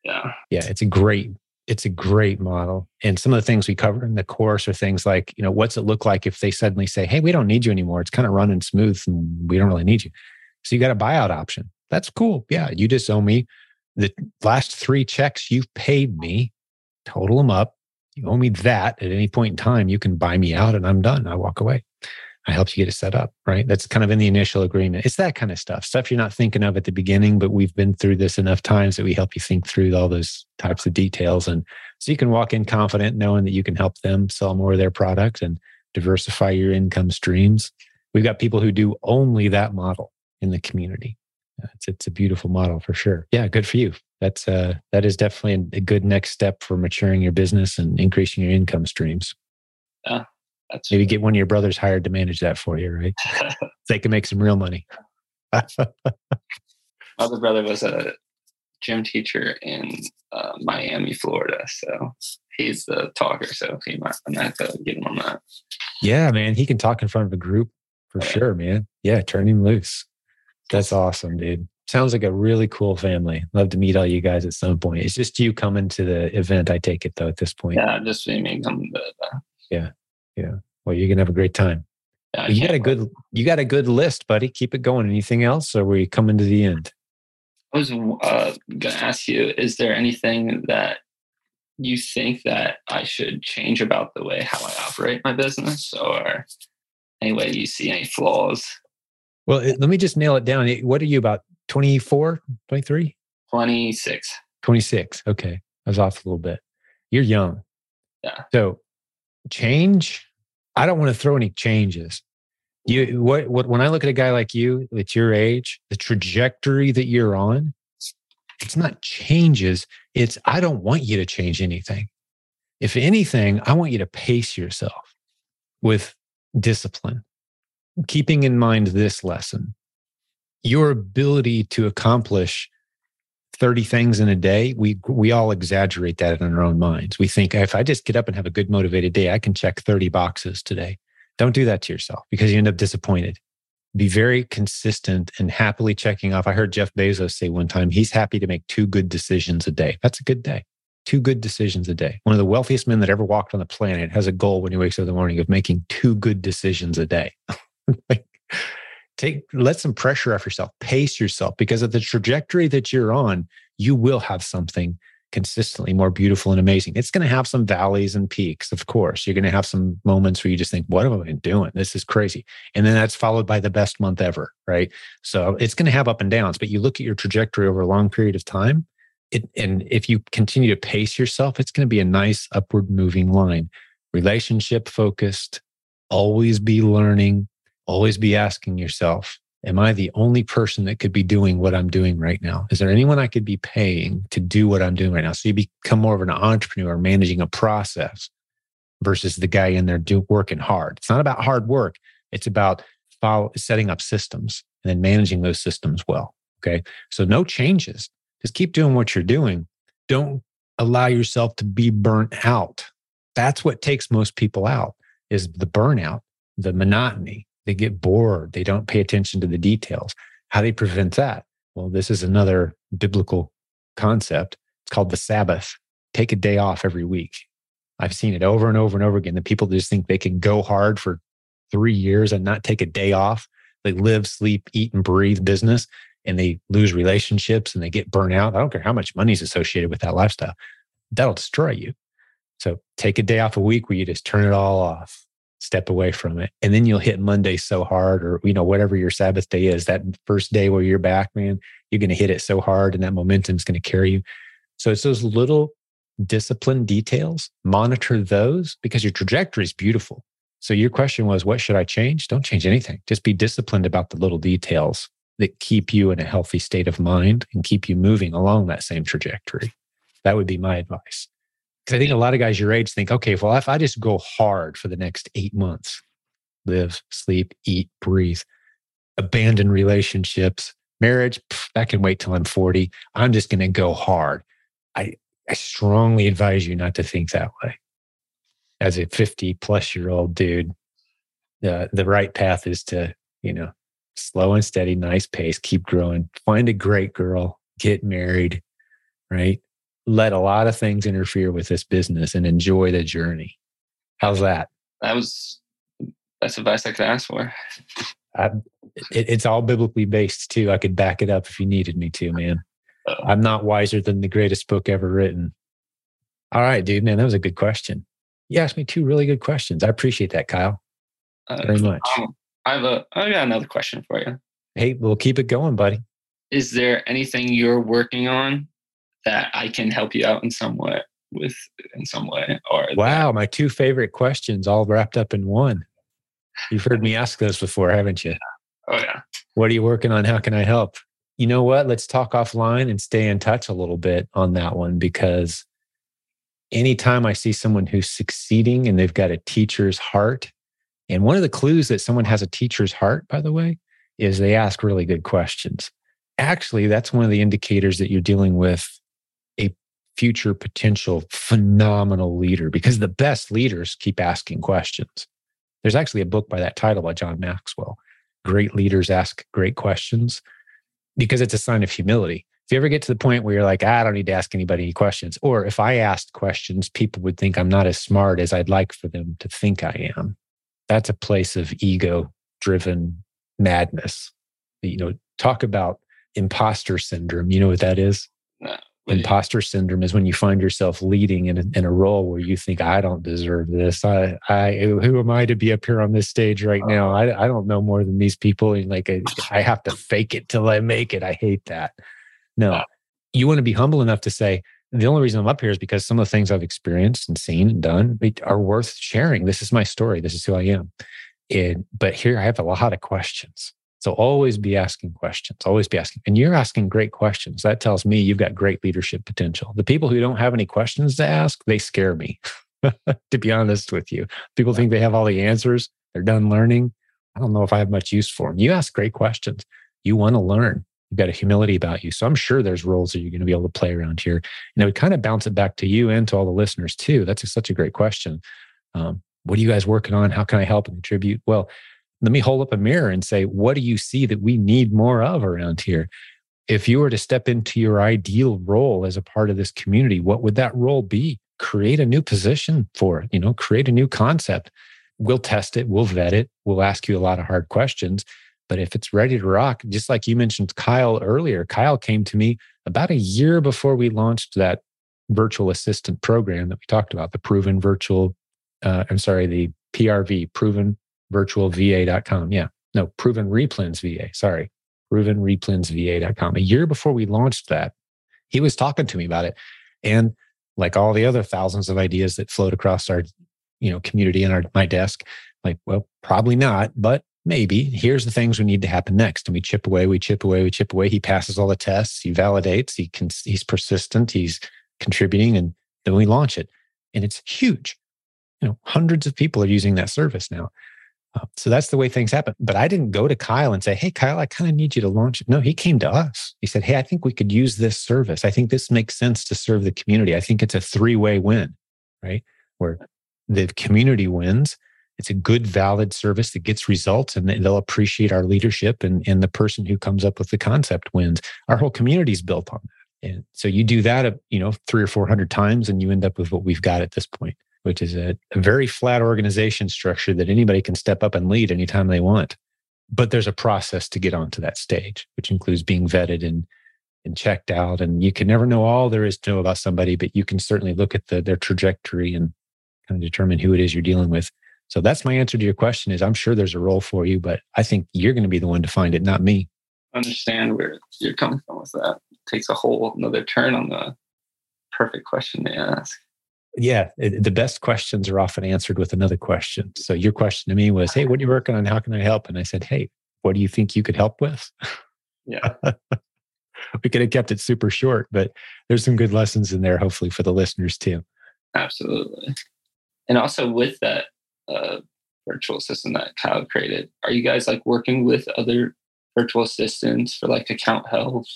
Yeah. Yeah. It's a great, it's a great model. And some of the things we cover in the course are things like, you know, what's it look like if they suddenly say, Hey, we don't need you anymore. It's kind of running smooth and we don't really need you. So you got a buyout option. That's cool. Yeah. You just owe me the last three checks you've paid me, total them up. You owe me that at any point in time. You can buy me out and I'm done. I walk away. I helped you get it set up, right? That's kind of in the initial agreement. It's that kind of stuff, stuff you're not thinking of at the beginning, but we've been through this enough times that we help you think through all those types of details. And so you can walk in confident knowing that you can help them sell more of their product and diversify your income streams. We've got people who do only that model in the community. Uh, it's, it's a beautiful model for sure. Yeah, good for you. That's uh, that is definitely a good next step for maturing your business and increasing your income streams. Yeah, that's maybe get one of your brothers hired to manage that for you, right? they can make some real money. My other brother was a gym teacher in uh, Miami, Florida, so he's the talker. So he might, I might have to get him on that. Yeah, man, he can talk in front of a group for yeah. sure, man. Yeah, turn him loose. That's awesome, dude. Sounds like a really cool family. Love to meet all you guys at some point. It's just you coming to the event. I take it though at this point. Yeah, just me coming to the. Yeah, yeah. Well, you're gonna have a great time. Yeah, you got a good you got a good list, buddy. Keep it going. Anything else, or were you coming to the end? I was uh, gonna ask you: Is there anything that you think that I should change about the way how I operate my business, or any way you see any flaws? Well, let me just nail it down. What are you about 24, 23? 26. 26. Okay. I was off a little bit. You're young. Yeah. So change I don't want to throw any changes. You what what when I look at a guy like you at your age, the trajectory that you're on, it's not changes, it's I don't want you to change anything. If anything, I want you to pace yourself with discipline. Keeping in mind this lesson, your ability to accomplish 30 things in a day, we we all exaggerate that in our own minds. We think if I just get up and have a good motivated day, I can check 30 boxes today. Don't do that to yourself because you end up disappointed. Be very consistent and happily checking off. I heard Jeff Bezos say one time he's happy to make two good decisions a day. That's a good day. Two good decisions a day. One of the wealthiest men that ever walked on the planet has a goal when he wakes up in the morning of making two good decisions a day. like, take let some pressure off yourself pace yourself because of the trajectory that you're on you will have something consistently more beautiful and amazing. It's going to have some valleys and peaks of course. You're going to have some moments where you just think what have i been doing? This is crazy. And then that's followed by the best month ever right? So it's going to have up and downs but you look at your trajectory over a long period of time it, and if you continue to pace yourself it's going to be a nice upward moving line. Relationship focused always be learning always be asking yourself, Am I the only person that could be doing what I'm doing right now? Is there anyone I could be paying to do what I'm doing right now? So you become more of an entrepreneur managing a process versus the guy in there do, working hard. It's not about hard work. It's about follow, setting up systems and then managing those systems well. Okay. So no changes. Just keep doing what you're doing. Don't allow yourself to be burnt out. That's what takes most people out is the burnout, the monotony, they get bored. They don't pay attention to the details. How do they prevent that? Well, this is another biblical concept. It's called the Sabbath. Take a day off every week. I've seen it over and over and over again. The people just think they can go hard for three years and not take a day off. They live, sleep, eat, and breathe business and they lose relationships and they get burnt out. I don't care how much money is associated with that lifestyle. That'll destroy you. So take a day off a week where you just turn it all off, step away from it. And then you'll hit Monday so hard or, you know, whatever your Sabbath day is, that first day where you're back, man, you're going to hit it so hard and that momentum is going to carry you. So it's those little discipline details. Monitor those because your trajectory is beautiful. So your question was, what should I change? Don't change anything. Just be disciplined about the little details that keep you in a healthy state of mind and keep you moving along that same trajectory. That would be my advice. Because I think a lot of guys your age think, okay, well, if I just go hard for the next eight months, live, sleep, eat, breathe, abandon relationships, marriage, pff, that can wait till I'm 40. I'm just going to go hard. I, I strongly advise you not to think that way. As a 50 plus year old dude, uh, the right path is to, you know, slow and steady, nice pace, keep growing, find a great girl, get married, right? Let a lot of things interfere with this business and enjoy the journey. How's that? That was best advice I could ask for. I, it, it's all biblically based too. I could back it up if you needed me to, man. Uh, I'm not wiser than the greatest book ever written. All right, dude, man, that was a good question. You asked me two really good questions. I appreciate that, Kyle. Uh, Very much. Um, I have a I got another question for you. Hey, we'll keep it going, buddy. Is there anything you're working on that I can help you out in some way with in some way? Or wow, that- my two favorite questions all wrapped up in one. You've heard me ask those before, haven't you? Oh yeah. What are you working on? How can I help? You know what? Let's talk offline and stay in touch a little bit on that one because anytime I see someone who's succeeding and they've got a teacher's heart and one of the clues that someone has a teacher's heart, by the way, is they ask really good questions. Actually, that's one of the indicators that you're dealing with future potential phenomenal leader because the best leaders keep asking questions. There's actually a book by that title by John Maxwell. Great leaders ask great questions because it's a sign of humility. If you ever get to the point where you're like, ah, I don't need to ask anybody any questions, or if I asked questions, people would think I'm not as smart as I'd like for them to think I am that's a place of ego driven madness. You know, talk about imposter syndrome. You know what that is? No. Imposter syndrome is when you find yourself leading in a, in a role where you think, I don't deserve this. I, I, who am I to be up here on this stage right now? Uh-huh. I, I don't know more than these people. And like, I, I have to fake it till I make it. I hate that. No, uh. you want to be humble enough to say, the only reason I'm up here is because some of the things I've experienced and seen and done are worth sharing. This is my story. This is who I am. And, but here I have a lot of questions. So always be asking questions, always be asking. And you're asking great questions. That tells me you've got great leadership potential. The people who don't have any questions to ask, they scare me, to be honest with you. People think they have all the answers, they're done learning. I don't know if I have much use for them. You ask great questions. You want to learn. You've got a humility about you. So I'm sure there's roles that you're going to be able to play around here. And I would kind of bounce it back to you and to all the listeners too. That's a, such a great question. Um, what are you guys working on? How can I help and contribute? Well, let me hold up a mirror and say, what do you see that we need more of around here? If you were to step into your ideal role as a part of this community, what would that role be? Create a new position for it, you know, create a new concept. We'll test it, we'll vet it, we'll ask you a lot of hard questions but if it's ready to rock, just like you mentioned Kyle earlier, Kyle came to me about a year before we launched that virtual assistant program that we talked about, the proven virtual, uh, I'm sorry, the PRV, proven virtual VA.com. Yeah, no, proven replens VA. Sorry, proven replens VA.com. A year before we launched that, he was talking to me about it. And like all the other thousands of ideas that float across our, you know, community and our my desk, like, well, probably not, but maybe here's the things we need to happen next and we chip away we chip away we chip away he passes all the tests he validates he can he's persistent he's contributing and then we launch it and it's huge you know hundreds of people are using that service now so that's the way things happen. But i didn't go to kyle and say hey kyle i kind of need you to launch it no he came to us. He said hey i think we could use this service. I think this makes sense to serve the community. I think it's a three-way win right? Where the community wins. It's a good, valid service that gets results and they'll appreciate our leadership and, and the person who comes up with the concept wins. Our whole community is built on that. And so you do that, uh, you know, three or 400 times and you end up with what we've got at this point, which is a, a very flat organization structure that anybody can step up and lead anytime they want. But there's a process to get onto that stage, which includes being vetted and and checked out. And you can never know all there is to know about somebody, but you can certainly look at the, their trajectory and kind of determine who it is you're dealing with. So that's my answer to your question is I'm sure there's a role for you, but I think you're going to be the one to find it, not me. Understand where you're coming from with that. It takes a whole another turn on the perfect question to ask. Yeah, it, the best questions are often answered with another question. So your question to me was, "Hey, what are you working on? How can I help?" And I said, "Hey, what do you think you could help with?" Yeah. we could have kept it super short, but there's some good lessons in there, hopefully, for the listeners too. Absolutely. And also with that uh, virtual assistant that Kyle created, are you guys like working with other virtual assistants for like account health?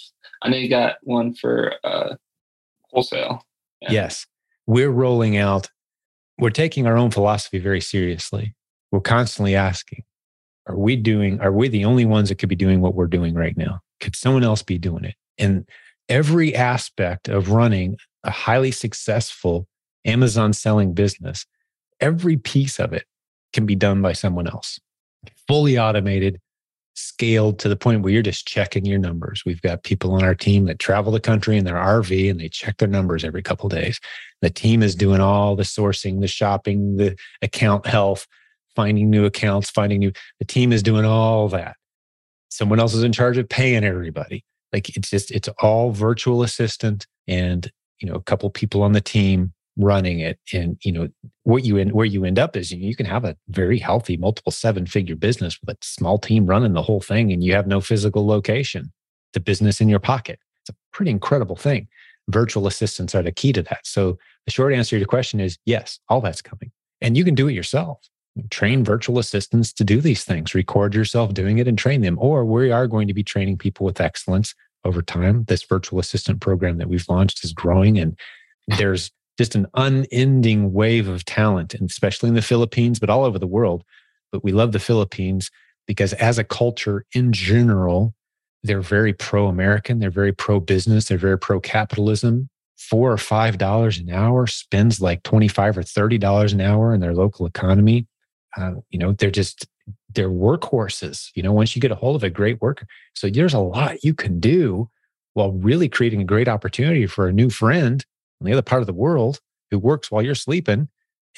I know you got one for uh, wholesale. Yeah. Yes. We're rolling out, we're taking our own philosophy very seriously. We're constantly asking, are we doing, are we the only ones that could be doing what we're doing right now? Could someone else be doing it? And every aspect of running a highly successful Amazon selling business, every piece of it can be done by someone else, fully automated, scaled to the point where you're just checking your numbers. We've got people on our team that travel the country in their RV and they check their numbers every couple days. The team is doing all the sourcing, the shopping, the account health, finding new accounts, finding new. The team is doing all that. Someone else is in charge of paying everybody. Like it's just it's all virtual assistant and you know a couple people on the team running it and you know what you end where you end up is you, you can have a very healthy multiple seven figure business with a small team running the whole thing and you have no physical location. The business in your pocket. It's a pretty incredible thing. Virtual assistants are the key to that. So the short answer to your question is yes all that's coming. And you can do it yourself. Train virtual assistants to do these things. Record yourself doing it and train them. Or we are going to be training people with excellence over time. This virtual assistant program that we've launched is growing and there's just an unending wave of talent and especially in the philippines but all over the world. But we love the philippines because as a culture in general they're very pro-american they're very pro-business they're very pro-capitalism. Four or five dollars an hour spends like 25 or 30 dollars an hour in their local economy. Uh, you know, they're just they're workhorses. You know, once you get a hold of a great worker, so there's a lot you can do while really creating a great opportunity for a new friend on the other part of the world who works while you're sleeping,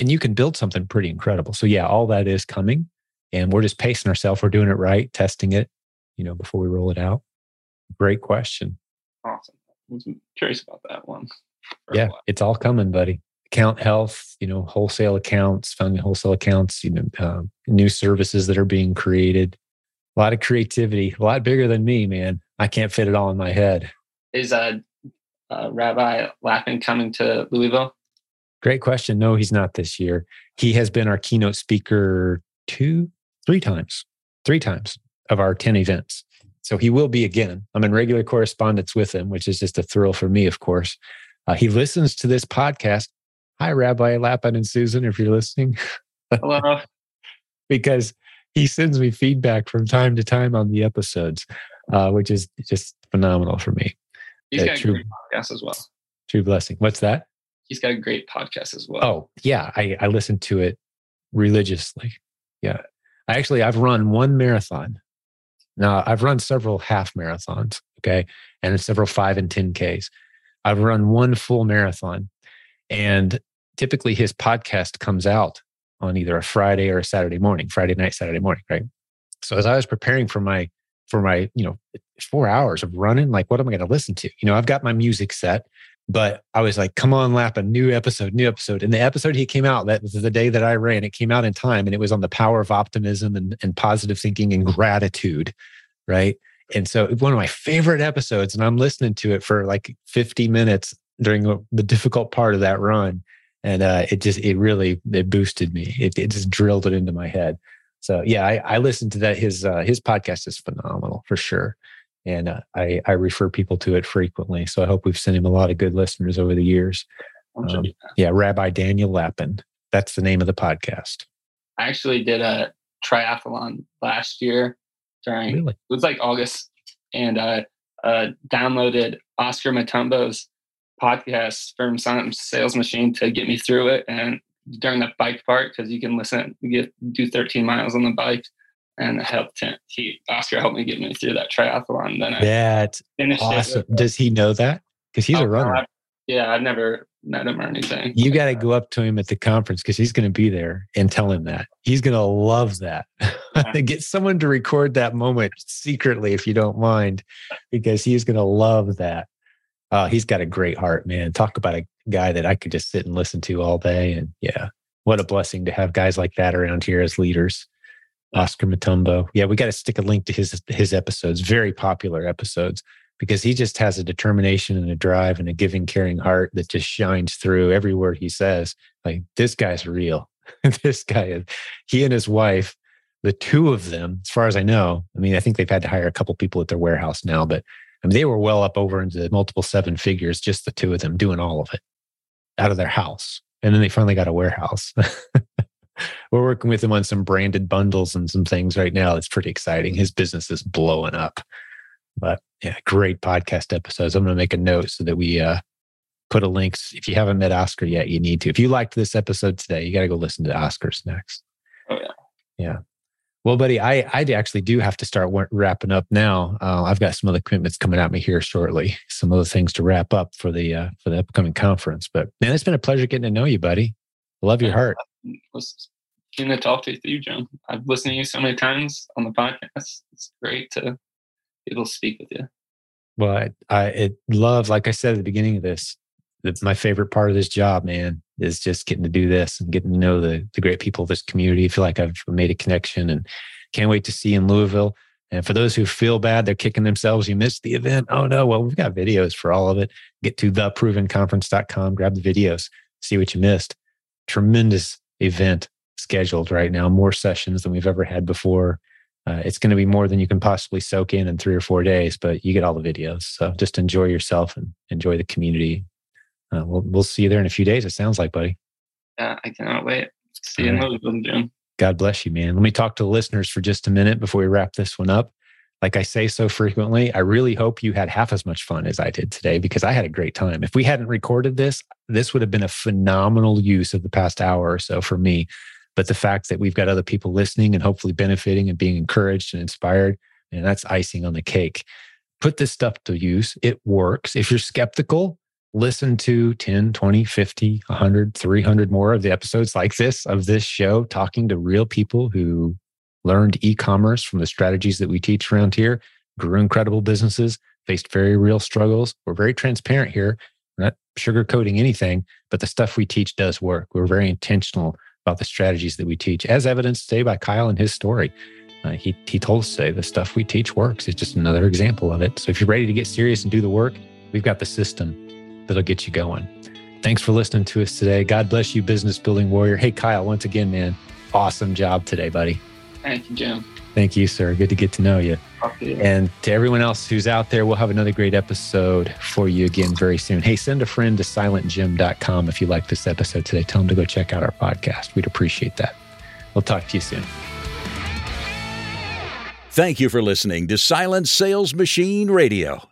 and you can build something pretty incredible. So yeah, all that is coming, and we're just pacing ourselves. We're doing it right, testing it, you know, before we roll it out. Great question. Awesome. I was curious about that one. Yeah, it's all coming, buddy account health, you know, wholesale accounts, founding wholesale accounts, you know, uh, new services that are being created. A lot of creativity, a lot bigger than me, man. I can't fit it all in my head. Is uh, uh, Rabbi Lapin coming to Louisville? Great question. No, he's not this year. He has been our keynote speaker two, three times, three times of our 10 events. So he will be again. I'm in regular correspondence with him, which is just a thrill for me, of course. Uh, he listens to this podcast Hi, Rabbi Lapin and Susan, if you're listening. Hello. because he sends me feedback from time to time on the episodes, uh, which is just phenomenal for me. He's got true, a great podcast as well. True blessing. What's that? He's got a great podcast as well. Oh, yeah. I, I listen to it religiously. Yeah. I actually, I've run one marathon. Now, I've run several half marathons, okay, and several five and 10Ks. I've run one full marathon. And typically his podcast comes out on either a Friday or a Saturday morning, Friday night, Saturday morning, right? So as I was preparing for my for my, you know, four hours of running, like what am I going to listen to? You know, I've got my music set, but I was like, come on, lap, a new episode, new episode. And the episode he came out, that was the day that I ran. It came out in time and it was on the power of optimism and, and positive thinking and gratitude. Right. And so one of my favorite episodes, and I'm listening to it for like 50 minutes during the difficult part of that run and uh, it just it really it boosted me. It, it just drilled it into my head. So yeah, I, I listened to that. His uh, his podcast is phenomenal for sure, and uh, I I refer people to it frequently. So I hope we've sent him a lot of good listeners over the years. Um, yeah, Rabbi Daniel Lapin. That's the name of the podcast. I actually did a triathlon last year during Really? it was like August, and I uh, downloaded Oscar Matumbo's podcast from Silent Sales Machine to get me through it. And during the bike part, because you can listen, you get do 13 miles on the bike, and helped him. He Oscar helped me get me through that triathlon. Then I That's awesome. it. Does he know that? Because he's Oh, a runner. I- yeah, I've never met him or anything. You got to go up to him at the conference because he's going to be there and tell him that. He's going to love that. Get someone to record that moment secretly, if you don't mind, because he's going to love that. Uh, he's got a great heart, man. Talk about a guy that I could just sit and listen to all day. And yeah, what a blessing to have guys like that around here as leaders. Oscar Matumbo. Yeah, we got to stick a link to his his episodes, very popular episodes, because he just has a determination and a drive and a giving, caring heart that just shines through every word he says. Like this guy's real. this guy is. He and his wife, the two of them, as far as I know. I mean, I think they've had to hire a couple people at their warehouse now, but I mean, they were well up over into multiple seven figures, just the two of them doing all of it out of their house. And then they finally got a warehouse. We're working with him on some branded bundles and some things right now. It's pretty exciting. His business is blowing up. But yeah, great podcast episodes. I'm going to make a note so that we uh, put a link. If you haven't met Oscar yet, you need to. If you liked this episode today, you got to go listen to Oscar's next. Oh, yeah. Yeah. Well, buddy, I I actually do have to start wrapping up now. Uh, I've got some other commitments coming at me here shortly. Some other things to wrap up for the uh, for the upcoming conference. But man, it's been a pleasure getting to know you, buddy. Love your heart. It was getting to talk to you, John. I've listened to you so many times on the podcast. It's great to be able to speak with you. Well, I, I it love, like I said at the beginning of this, my favorite part of this job, man, is just getting to do this and getting to know the the great people of this community. I feel like I've made a connection and can't wait to see in Louisville. And for those who feel bad, they're kicking themselves. You missed the event. Oh no. Well, we've got videos for all of it. Get to theprovenconference.com, grab the videos, see what you missed. Tremendous event scheduled right now, more sessions than we've ever had before. Uh, it's going to be more than you can possibly soak in in three or four days, but you get all the videos. So just enjoy yourself and enjoy the community. Uh, we'll, we'll see you there in a few days. It sounds like, buddy. Yeah, I cannot wait. See you All in right. Louisville, Jim. God bless you, man. Let me talk to the listeners for just a minute before we wrap this one up. Like I say so frequently, I really hope you had half as much fun as I did today because I had a great time. If we hadn't recorded this, this would have been a phenomenal use of the past hour or so for me. But the fact that we've got other people listening and hopefully benefiting and being encouraged and inspired, and that's icing on the cake. Put this stuff to use. It works. If you're skeptical, listen to 10, 20, 50, 100, 300 more of the episodes like this of this show, talking to real people who learned e commerce from the strategies that we teach around here, grew incredible businesses, faced very real struggles. We're very transparent here. We're not sugarcoating anything, but the stuff we teach does work. We're very intentional about the strategies that we teach, as evidenced today by Kyle and his story. Uh, he, he told us today the stuff we teach works. It's just another example of it. So if you're ready to get serious and do the work, we've got the system that'll get you going. Thanks for listening to us today. God bless you, business building warrior. Hey, Kyle, once again, man, awesome job today, buddy. Thank you, Jim. Thank you, sir. Good to get to know you. To you. And to everyone else who's out there, we'll have another great episode for you again very soon. Hey, send a friend to silentjim.com if you like this episode today. Tell them to go check out our podcast. We'd appreciate that. We'll talk to you soon. Thank you for listening to Silent Sales Machine Radio.